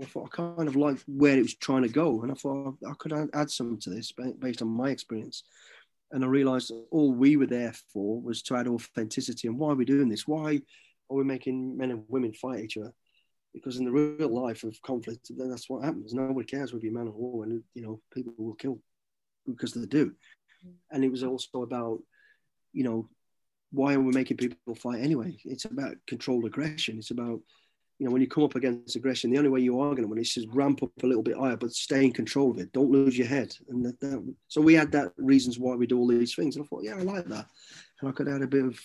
I thought I kind of liked where it was trying to go, and I thought I could add some to this based on my experience. And I realised all we were there for was to add authenticity. And why are we doing this? Why are we making men and women fight each other? Because in the real life of conflict, that's what happens. Nobody cares whether you're man or woman. You know, people will kill because they do. Mm. And it was also about, you know, why are we making people fight anyway? It's about controlled aggression. It's about you know, when you come up against aggression, the only way you are going to win is just ramp up a little bit higher, but stay in control of it. Don't lose your head. And that, that, so we had that reasons why we do all these things. And I thought, yeah, I like that. And I could add a bit of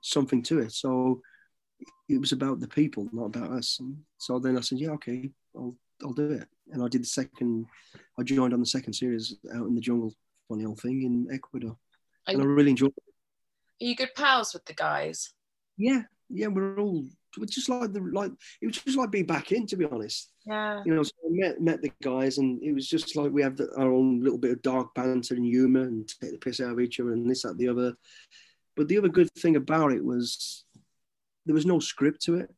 something to it. So it was about the people, not about us. And so then I said, yeah, okay, I'll, I'll do it. And I did the second, I joined on the second series out in the jungle, funny old thing in Ecuador. Are and you, I really enjoyed it. Are you good pals with the guys? Yeah, yeah, we're all was just like the like it was just like being back in to be honest. Yeah. You know, so I met met the guys and it was just like we have the, our own little bit of dark banter and humour and take the piss out of each other and this that the other. But the other good thing about it was there was no script to it.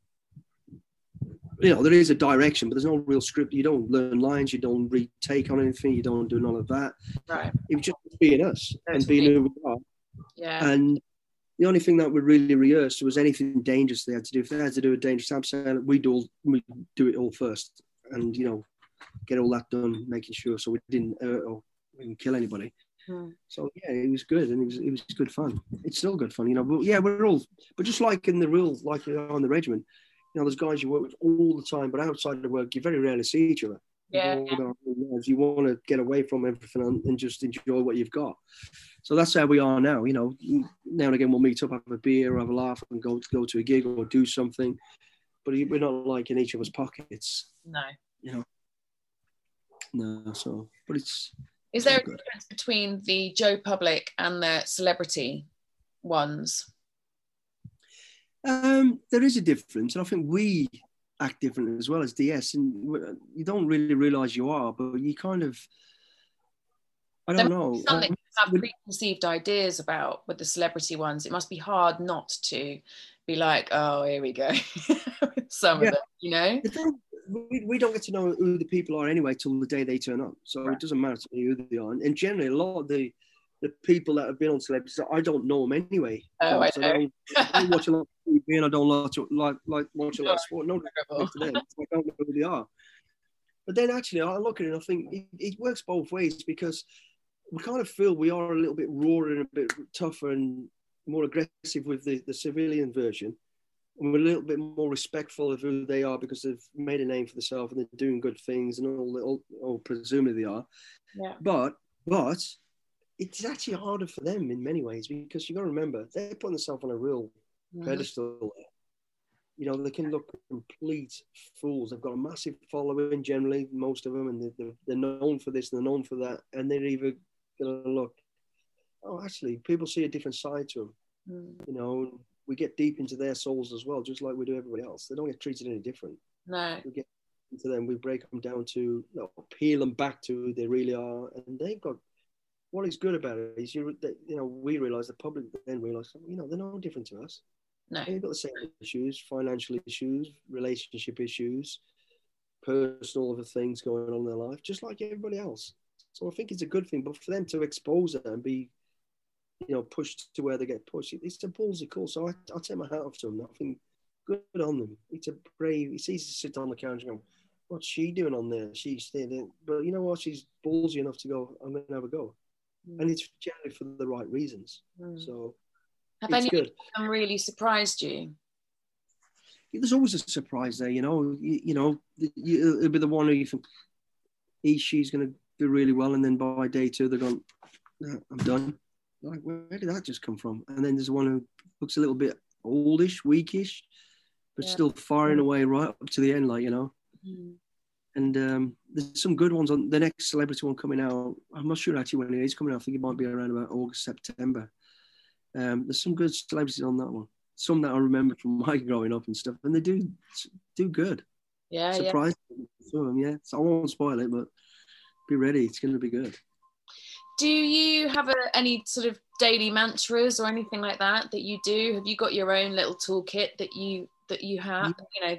You know, there is a direction, but there's no real script. You don't learn lines, you don't retake on anything, you don't do none of that. Right. It was just being us That's and being who we are. Yeah. And the only thing that we really rehearsed was anything dangerous they had to do. If they had to do a dangerous abseil, we do all we do it all first, and you know, get all that done, making sure so we didn't hurt or we didn't kill anybody. Hmm. So yeah, it was good, and it was it was good fun. It's still good fun, you know. But yeah, we're all, but just like in the real, like you know, on the regiment, you know, there's guys you work with all the time, but outside of work, you very rarely see each other. Yeah. You want to get away from everything and just enjoy what you've got. So that's how we are now. You know, now and again we'll meet up, have a beer, have a laugh, and go go to a gig or do something. But we're not like in each other's pockets. No. You know. No. So, but it's. Is there a difference between the Joe Public and the celebrity ones? Um, there is a difference, and I think we act different as well as DS, and you don't really realize you are, but you kind of. I don't know. Something um, have preconceived ideas about with the celebrity ones. It must be hard not to be like, oh, here we go. *laughs* Some yeah. of them, you know. We, we don't get to know who the people are anyway till the day they turn up. So right. it doesn't matter to me who they are. And generally, a lot of the the people that have been on celebrities, I don't know them anyway. Oh, I, so know. I, don't, I don't watch a lot of TV and I don't like like like watch a lot of sport. No, I don't know who they are. But then actually, I look at it and I think it, it works both ways because we kind of feel we are a little bit rawer and a bit tougher and more aggressive with the, the civilian version. We're a little bit more respectful of who they are because they've made a name for themselves and they're doing good things and all, all, all presumably they are. Yeah. But, but it's actually harder for them in many ways because you've got to remember they're putting themselves on a real mm-hmm. pedestal. You know, they can look complete fools. They've got a massive following generally, most of them, and they're, they're known for this, and they're known for that, and they're either going to look, oh, actually, people see a different side to them. Mm. You know, we get deep into their souls as well, just like we do everybody else. They don't get treated any different. No. We get to them, we break them down to you know, peel them back to who they really are, and they've got what is good about it is you you know we realize the public then realize you know they're no different to us. No, they've got the same issues, financial issues, relationship issues, personal other things going on in their life, just like everybody else. So I think it's a good thing, but for them to expose it and be, you know, pushed to where they get pushed, it's a ballsy call. So I, I'll take my hat off to them. I think good on them. It's a brave. It's easy to sit on the couch and go, "What's she doing on there?" She's staying but you know what? She's ballsy enough to go. I'm going to have a go, mm. and it's generally for the right reasons. Mm. So have any good. really surprised you? There's always a surprise there, you know. You, you know, you, it'll be the one who you think he, she's going to do really well, and then by day two they're gone. "I'm done." Like, where did that just come from? And then there's one who looks a little bit oldish, weakish, but yeah. still firing away right up to the end, like you know. Mm. And um, there's some good ones on the next celebrity one coming out. I'm not sure actually when it is coming out. I think it might be around about August, September. Um, there's some good celebrities on that one. Some that I remember from *laughs* my growing up and stuff, and they do do good. Yeah, surprising yeah. some of them. Yeah, so I won't spoil it, but be ready. It's going to be good. Do you have a, any sort of daily mantras or anything like that that you do? Have you got your own little toolkit that you that you have? You know,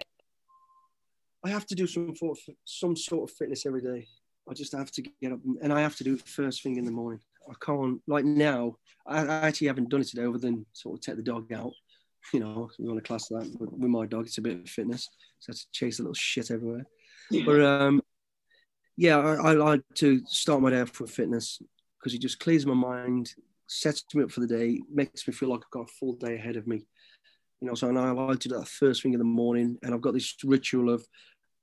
I have to do some sort of, some sort of fitness every day. I just have to get up and I have to do it first thing in the morning. I can't like now. I, I actually haven't done it today, other than sort of take the dog out. *laughs* You know, we want to class that. But with my dog, it's a bit of fitness, so I have to chase a little shit everywhere. but um, yeah, I, I like to start my day off with fitness because it just clears my mind, sets me up for the day, makes me feel like I've got a full day ahead of me. You know, so I like to do that first thing in the morning, and I've got this ritual of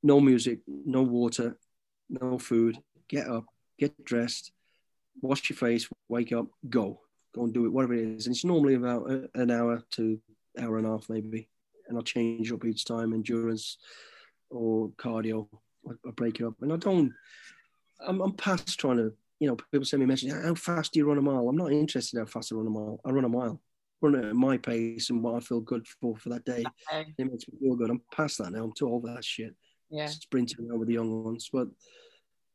no music, no water, no food. Get up, get dressed, wash your face, wake up, go, go and do it, whatever it is. And it's normally about an hour to hour and a half, maybe. And I'll change up each time, endurance or cardio. I, I break it up, and I don't. I'm, I'm past trying to. You know, people send me messages. How fast do you run a mile? I'm not interested in how fast I run a mile. I run a mile. Run it at my pace and what I feel good for for that day. Okay. It makes me feel good. I'm past that now. I'm too old for that shit. Yeah. Sprinting around with the young ones, but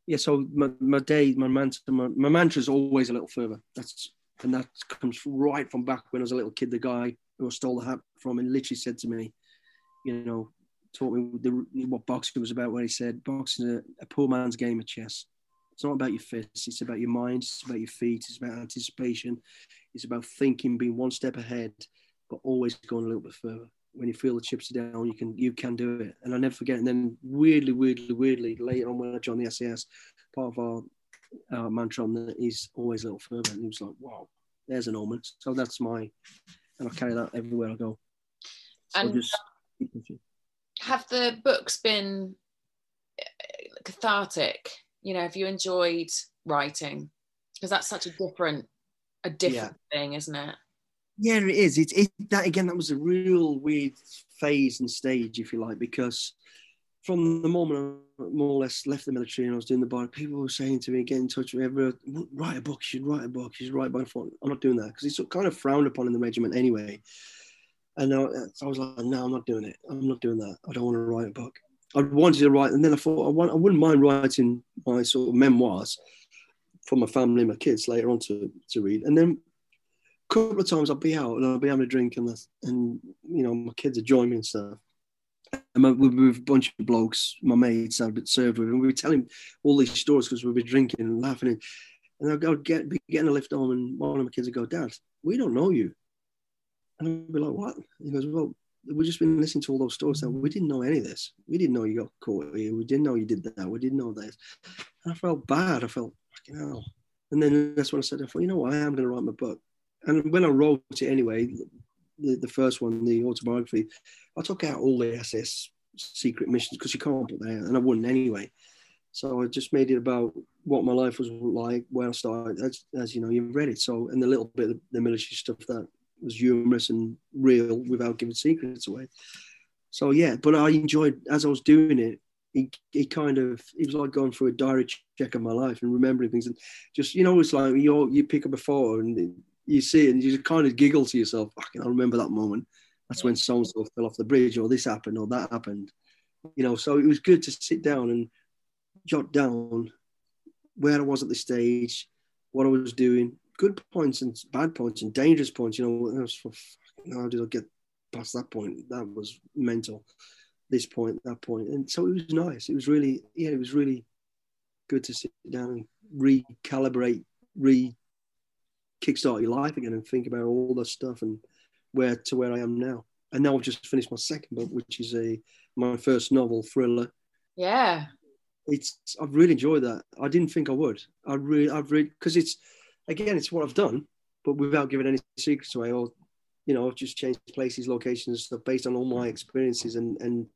yeah, so my, my day, my mantra, my, my mantra is always a little further. That's and that comes right from back when I was a little kid. The guy who I stole the hat from and literally said to me, you know, taught me the, what boxing was about. When he said, boxing is a, a poor man's game of chess. It's not about your fists. It's about your mind. It's about your feet. It's about anticipation. It's about thinking, being one step ahead, but always going a little bit further when you feel the chips are down, you can you can do it. And I never forget. And then weirdly, weirdly, weirdly, later on when I joined the SAS, part of our, our mantra on that is always a little further. And he was like, "Wow, there's an omen." So that's my, and I carry that everywhere I go. So and just, have the books been uh, cathartic? You know, have you enjoyed writing? Because that's such a different, a different yeah. thing, isn't it? Yeah, it is. It's it, that again. That was a real weird phase and stage, if you like, because from the moment I more or less left the military and I was doing the bar, people were saying to me, get in touch with me, write a book, you should write a book, you should write by phone. I'm not doing that because it's kind of frowned upon in the regiment anyway. And I, uh, I was like, no, I'm not doing it. I'm not doing that. I don't want to write a book. I wanted to write, and then I thought I, want, I wouldn't mind writing my sort of memoirs for my family my kids later on to, to read. And then a couple of times I'll be out and I'll be having a drink and, and you know, my kids are joining me and stuff. And we're with a bunch of blokes, my mates I've been served with, and we were telling all these stories because we'd be drinking and laughing. And I'll go get, be getting a lift home, and one of my kids would go, Dad, we don't know you. And I'd be like, What? He goes, Well, we've just been listening to all those stories. And we didn't know any of this. We didn't know you got caught here. We didn't know you did that. We didn't know this. And I felt bad. I felt, fucking hell. And then that's when I said, I thought, you know what? I am going to write my book and when I wrote it anyway, the, the first one, the autobiography, I took out all the SAS secret missions because you can't put that, and I wouldn't anyway. So I just made it about what my life was like, where I started, as, as you know, you've read it. So, and the little bit of the military stuff that was humorous and real without giving secrets away. So yeah, but I enjoyed as I was doing it. It, it kind of it was like going through a diary check of my life and remembering things and just you know it's like you you pick up a photo and you see it and you just kind of giggle to yourself. I can remember that moment. That's when so and so fell off the bridge, or this happened, or that happened. You know, so it was good to sit down and jot down where I was at the stage, what I was doing, good points and bad points and dangerous points. You know, was for, how did I get past that point? That was mental. This point, that point, and so it was nice. It was really, yeah, it was really good to sit down and recalibrate, re kickstart your life again, and think about all the stuff and where to where I am now. And now I've just finished my second book, which is a my first novel thriller. Yeah, it's I've really enjoyed that. I didn't think I would. I really, I've really because it's again, it's what I've done, but without giving any secrets away, or you know, I've just changed places, locations, stuff based on all my experiences and and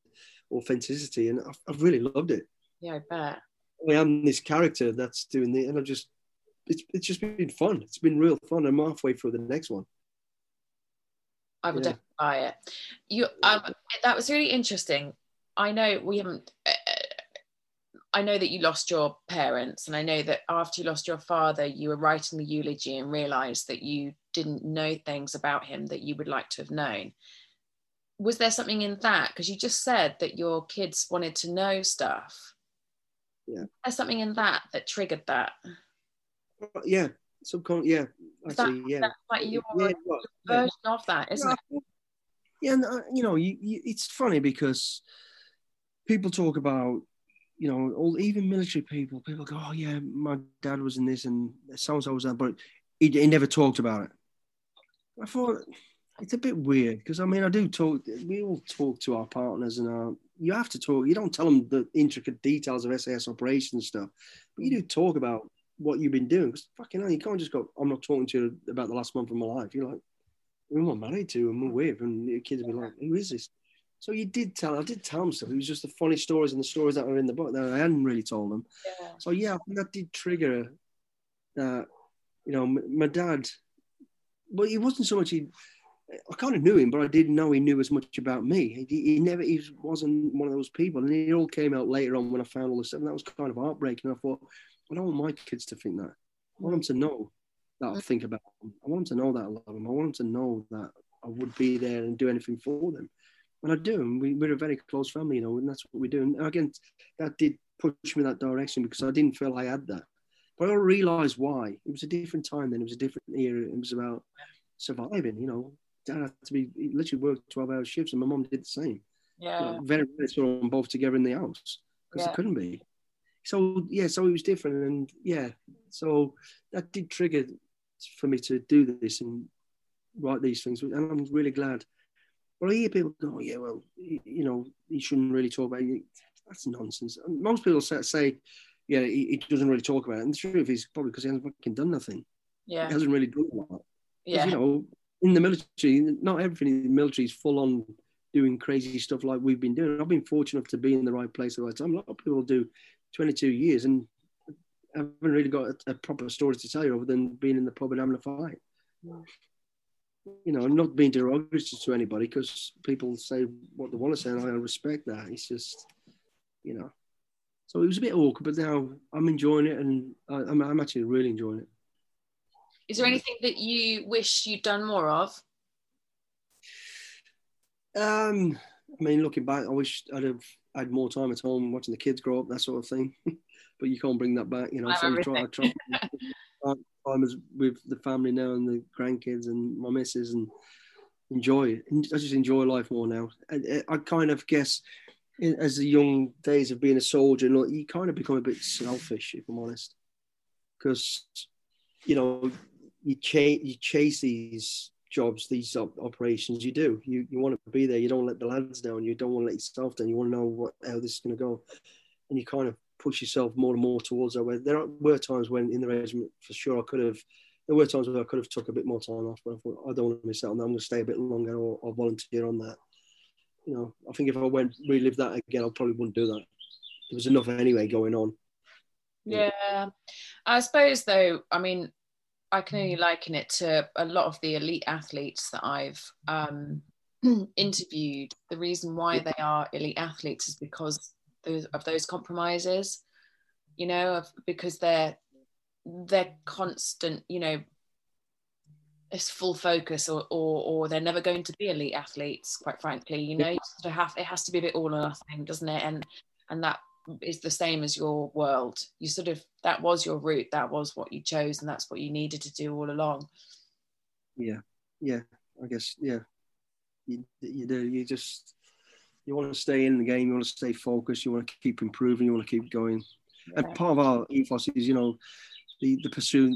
authenticity, and I've, I've really loved it. Yeah, I bet. I am this character that's doing the, and I've just it's it's just been fun. It's been real fun. I'm halfway through the next one. I would yeah. definitely buy it. You um, that was really interesting. I know we haven't I know that you lost your parents, and I know that after you lost your father, you were writing the eulogy and realized that you didn't know things about him that you would like to have known. Was there something in that? Because you just said that your kids wanted to know stuff. Yeah. There's something in that that triggered that. Yeah, subcon. Yeah, actually, that, yeah. That's like your, yeah, well, version yeah. of that, isn't yeah, it? Yeah, and, uh, you know, you, you, it's funny because people talk about you know, all even military people, people go, "Oh yeah, my dad was in this and so and so was that," but he, he never talked about it. I thought it's a bit weird because I mean, I do talk. We all talk to our partners, and our, you have to talk. You don't tell them the intricate details of SAS operations stuff, but you do talk about what you've been doing. Because fucking hell, you can't just go. I'm not talking to you about the last month of my life. You're like, who am I married to and we're with, and your kids will be like, who is this? So you did tell, I did tell him stuff. It was just the funny stories and the stories that were in the book that I hadn't really told them. Yeah. So yeah, that did trigger that. You know, my dad. Well, he wasn't so much. He, I kind of knew him, but I didn't know he knew as much about me. He, he never, he wasn't one of those people, and it all came out later on when I found all this stuff. And that was kind of heartbreaking. I thought, I don't want my kids to think that. I want them to know that I mm. think about them. I want them to know that I love them. I want them to know that I would be there and do anything for them and I do. And we, we're a very close family, you know, and that's what we do. And again, that did push me that direction because I didn't feel I had that. But I realised why. It was a different time then. It was a different era. It was about surviving, you know. Dad had to be, he literally worked 12 hour shifts and my mom did the same. Yeah. You know, very, very saw them both together in the house because yeah. it couldn't be. So, yeah, so it was different. And yeah, so that did trigger for me to do this and write these things. And I'm really glad but I hear people go, oh, yeah, well, you know, he shouldn't really talk about it. That's nonsense. And most people say, yeah, he, he, doesn't really talk about it. And the truth is probably because he hasn't fucking done nothing. Yeah. He hasn't really done a lot. Yeah. You know, in the military, not everything in the military is full on doing crazy stuff like we've been doing. I've been fortunate enough to be in the right place at the right time. A lot of people do 22 years and haven't really got a, a proper story to tell you other than being in the pub and having a fight. Yeah you know, not being derogatory to anybody because people say what they want to say, and I respect that. It's just, you know, so it was a bit awkward, but now I'm enjoying it, and I, am I'm actually really enjoying it. Is there anything that you wish you'd done more of? Um, I mean, looking back, I wish I'd have had more time at home watching the kids grow up, that sort of thing. *laughs* but you can't bring that back, you know. so I try, I try, *laughs* time with the family now and the grandkids and my missus and enjoy. I just enjoy life more now. I, uh, I kind of guess as the young days of being a soldier, you kind of become a bit selfish, if I'm honest, because you know you chase you chase these jobs, these op- operations. You do. You you want to be there. You don't let the lads down. You don't want to let yourself down. You want to know what how this is going to go, and you kind of push yourself more and more towards that. Where there were times when in the regiment, for sure, I could have. There were times where I could have took a bit more time off, but I thought I don't want to miss out on that. I'm going to stay a bit longer or, or volunteer on that. You know, I think if I went relive that again, I probably wouldn't do that. There was enough anyway going on. Yeah, I suppose though. I mean, I can only liken it to a lot of the elite athletes that I've um, *clears throat* interviewed. The reason why they are elite athletes is because those of those compromises you know of, because they're they're constant you know it's full focus or, or or they're never going to be elite athletes quite frankly you know to have it has to be a bit all or nothing doesn't it? And and that is the same as your world. You sort of that was your route that was what you chose and that's what you needed to do all along. Yeah yeah i guess yeah. You, you do you just you want to stay in the game you want to stay focused you want to keep improving you want to keep going yeah. and part of our ethos is you know the the pursuit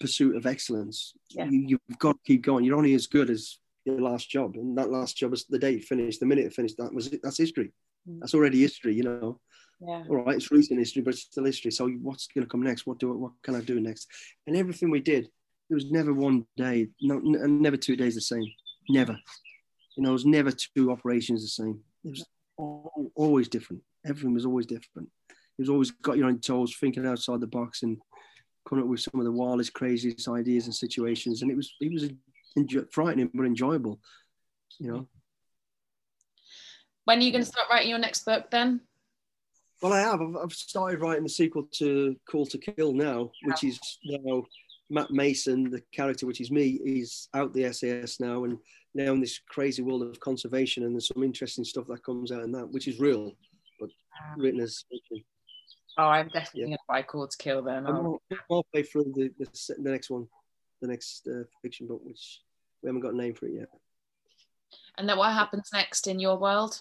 pursuit of excellence. Yeah. You, have got to keep going. You're only as good as your last job, and that last job is the day you finished, the minute it finished. That was it. That's history. Mm. That's already history. You know. Yeah. All right, it's recent history, but it's still history. So what's going to come next? What do what can I do next? And everything we did, there was never one day, no, never two days the same. Never. You know, it was never two operations the same. It was always different. Everything was always different. It was always got your own toes, thinking outside the box, and coming up with some of the wildest, craziest ideas and situations, and it was it was enjoy- frightening but enjoyable, you know. When are you going to start writing your next book then? Well, I have. I've, I've started writing the sequel to Call to Kill now, which is now Matt Mason, the character, which is me, is out the SAS now and now in this crazy world of conservation. And there's some interesting stuff that comes out in that, which is real, but written as fiction. Oh, I'm definitely yeah. going to buy Call to Kill then. I'll, I'll play through the, the, the, next one, the next uh, fiction book, which we haven't got a name for it yet. And then what happens next in your world?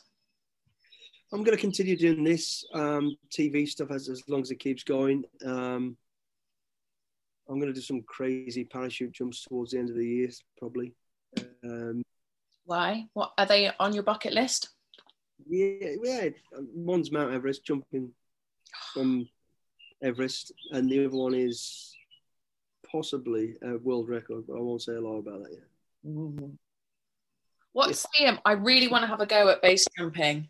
I'm going to continue doing this um, TV stuff as, as long as it keeps going. Um, I'm going to do some crazy parachute jumps towards the end of the year, probably. Um, Why? What are they on your bucket list? Yeah, yeah. One's Mount Everest, jumping from Everest, and the other one is possibly a world record, but I won't say a lot about that yet. Mm-hmm. What's yeah. the? I really want to have a go at base jumping.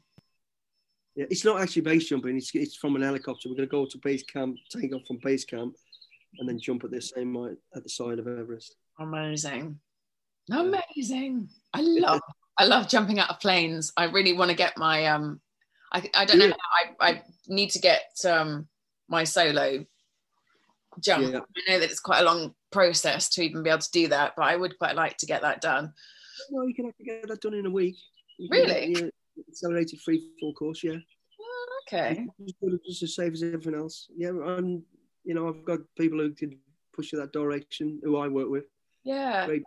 Yeah, it's not actually base jumping. It's it's from an helicopter. We're going to go to base camp, take off from base camp, and then jump at the same height at the side of Everest. Amazing, amazing. I love I love jumping out of planes. I really want to get my um I, I don't know. I, I need to get um, my solo jump. Yeah. I know that it's quite a long process to even be able to do that, but I would quite like to get that done. Well, you can actually get that done in a week. You really? Get, yeah, accelerated free fall course, yeah. Oh, okay. Just as safe as everything else. Yeah, and you know, I've got people who can push you that direction who I work with. Yeah. Great.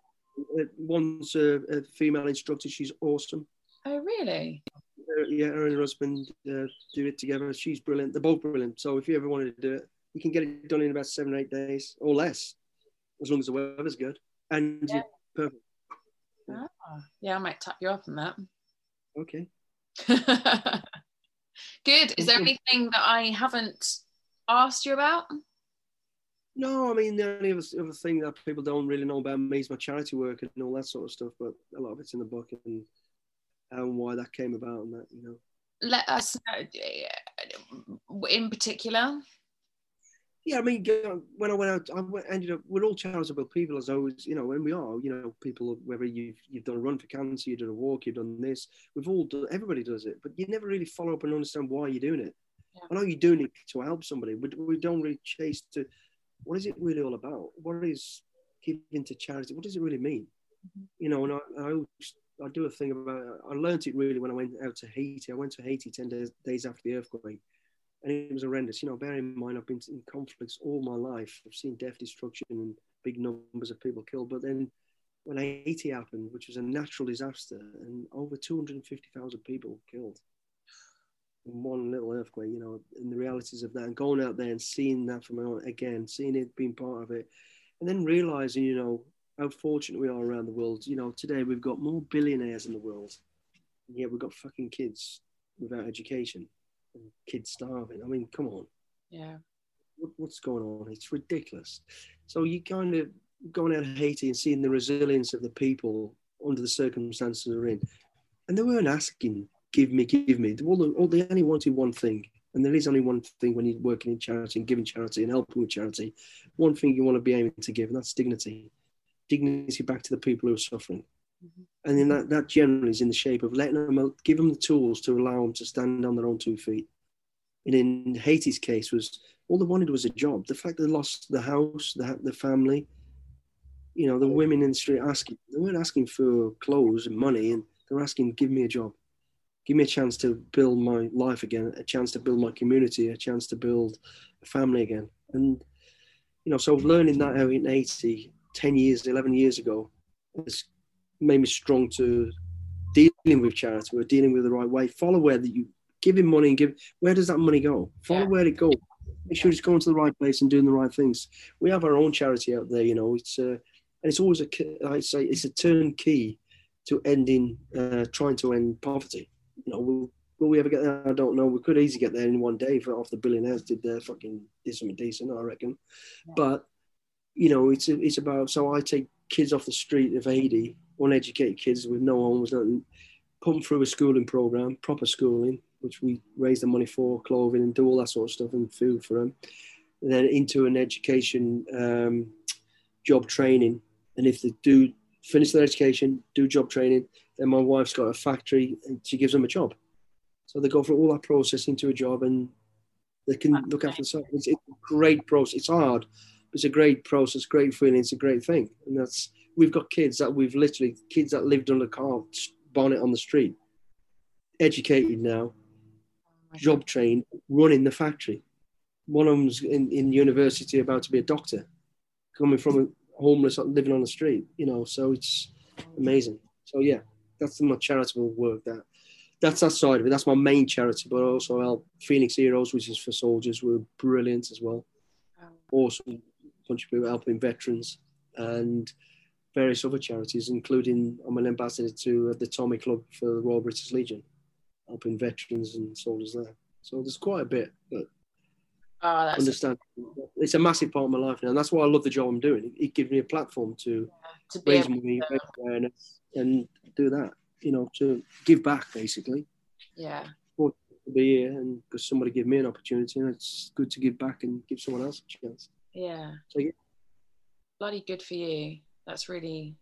Uh, one's a, a female instructor. She's awesome. Oh, really? yeah, her and her husband uh, do it together. She's brilliant. They're both brilliant. So if you ever wanted to do it, you can get it done in about seven or eight days or less, as long as the weather's good and yeah. perfect. Ah, yeah, I might tap you up on that. Okay. *laughs* good. Is there anything that I haven't asked you about? No, I mean the only other, other thing that people don't really know about me is my charity work and all that sort of stuff. But a lot of it's in the book, and and why that came about and that you know let us know uh, in particular yeah i mean when i went out i ended up we're all charitable people as always you know and we are you know people whether you've you've done a run for cancer you've done a walk you've done this we've all done everybody does it but you never really follow up and understand why you're doing it yeah. i know you're doing it to help somebody but we don't really chase to what is it really all about what is giving to charity what does it really mean mm-hmm. you know and I, I always I do a thing about. I learned it really when I went out to Haiti. I went to Haiti ten days, days after the earthquake, and it was horrendous. You know, bear in mind I've been in conflicts all my life. I've seen death, destruction, and big numbers of people killed. But then when Haiti happened, which was a natural disaster, and over 250,000 people killed one little earthquake, you know, and the realities of that, and going out there and seeing that from my own again, seeing it being part of it, and then realizing, you know, how fortunate we are around the world. You know, today we've got more billionaires in the world, and yet we've got fucking kids without education and kids starving. I mean, come on. Yeah. What, what's going on? It's ridiculous. So you kind of going out of Haiti and seeing the resilience of the people under the circumstances they're in, and they weren't asking, "Give me, give me." All, all they only wanted one thing, and there is only one thing when you're working in charity and giving charity and helping with charity. One thing you want to be aiming to give, and that's dignity dignity back to the people who are suffering. Mm-hmm. And then that, that generally is in the shape of letting them, give them the tools to allow them to stand on their own two feet. And in Haiti's case was all they wanted was a job. The fact they lost the house, the, the family, you know, the women in the street asking, they weren't asking for clothes and money, and they're asking, give me a job, give me a chance to build my life again, a chance to build my community, a chance to build a family again. And, you know, so learning that out in Haiti, 10 years, 11 years ago, has made me strong to dealing with charity we're dealing with the right way. Follow where that you give him money and give, where does that money go? Follow yeah. where it goes. Make sure it's going to the right place and doing the right things. We have our own charity out there, you know, it's, uh, and it's always a, I say, it's a turnkey to ending, uh, trying to end poverty. You know, will, will we ever get there? I don't know. We could easily get there in one day if off the billionaires did their fucking did something decent, I reckon. Yeah. But you know, it's it's about. So I take kids off the street of Haiti, uneducated kids with no homes, nothing, put them through a schooling program, proper schooling, which we raise the money for, clothing and do all that sort of stuff and food for them. And then into an education um, job training and if they do finish their education, do job training, then my wife's got a factory and she gives them a job. So they go through all that process into a job and they can look after themselves. It's, it's a great process. It's hard, but it's a great process, great feeling. It's a great thing. And that's, we've got kids that we've literally, kids that lived under a car bonnet on the street, educated now, job trained, running the factory. One of them's in, in university about to be a doctor, coming from a homeless living on the street, you know, so it's amazing. So yeah, that's my charitable work that that's that side of it. That's my main charity, but I also help Phoenix Heroes, which is for soldiers, were brilliant as well. Awesome bunch of people helping veterans and various other charities, including I'm an ambassador to uh, the Tommy Club for the Royal British Legion, helping veterans and soldiers there. So there's quite a bit, but Oh, ah, that's understand. It's a massive part of my life now, and that's why I love the job I'm doing. It, it gives me a platform to, yeah, to raise money, raise awareness, and do that. You know, to give back basically. Yeah. To be here, and because somebody gave me an opportunity, and it's good to give back and give someone else a chance. Yeah. So yeah. Bloody good for you. That's really.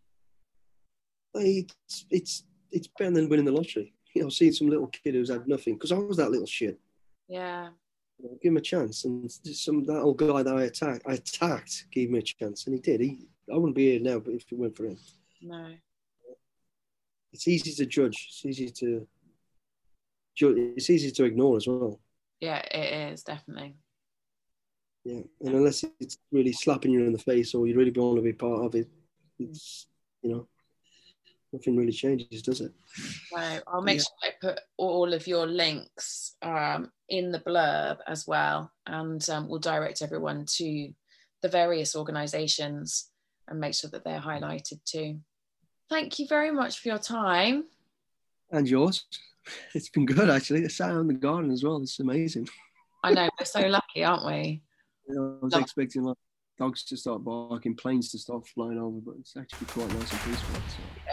It's it's it's better than winning the lottery. You know, seeing some little kid who's had nothing because I was that little shit. Yeah give him a chance. And some that old guy that I attacked, I attacked, gave me a chance, and he did. He, I wouldn't be here now, but if it went for him, no. It's easy to judge. It's easy to. It's easy to ignore as well. Yeah, it is definitely. Yeah, and unless it's really slapping you in the face or you really want to be part of it, it's you know nothing really changes, does it? No, I'll make yeah. sure I put all of your links um, in the blurb as well, and um, we'll direct everyone to the various organisations and make sure that they're highlighted too. Thank you very much for your time. And yours. *laughs* It's been good actually. The sound in the garden as well. It's amazing. I know we're so lucky, aren't we? *laughs* You know, I was Love. expecting like dogs to start barking, planes to start flying over, but it's actually quite nice and peaceful. So.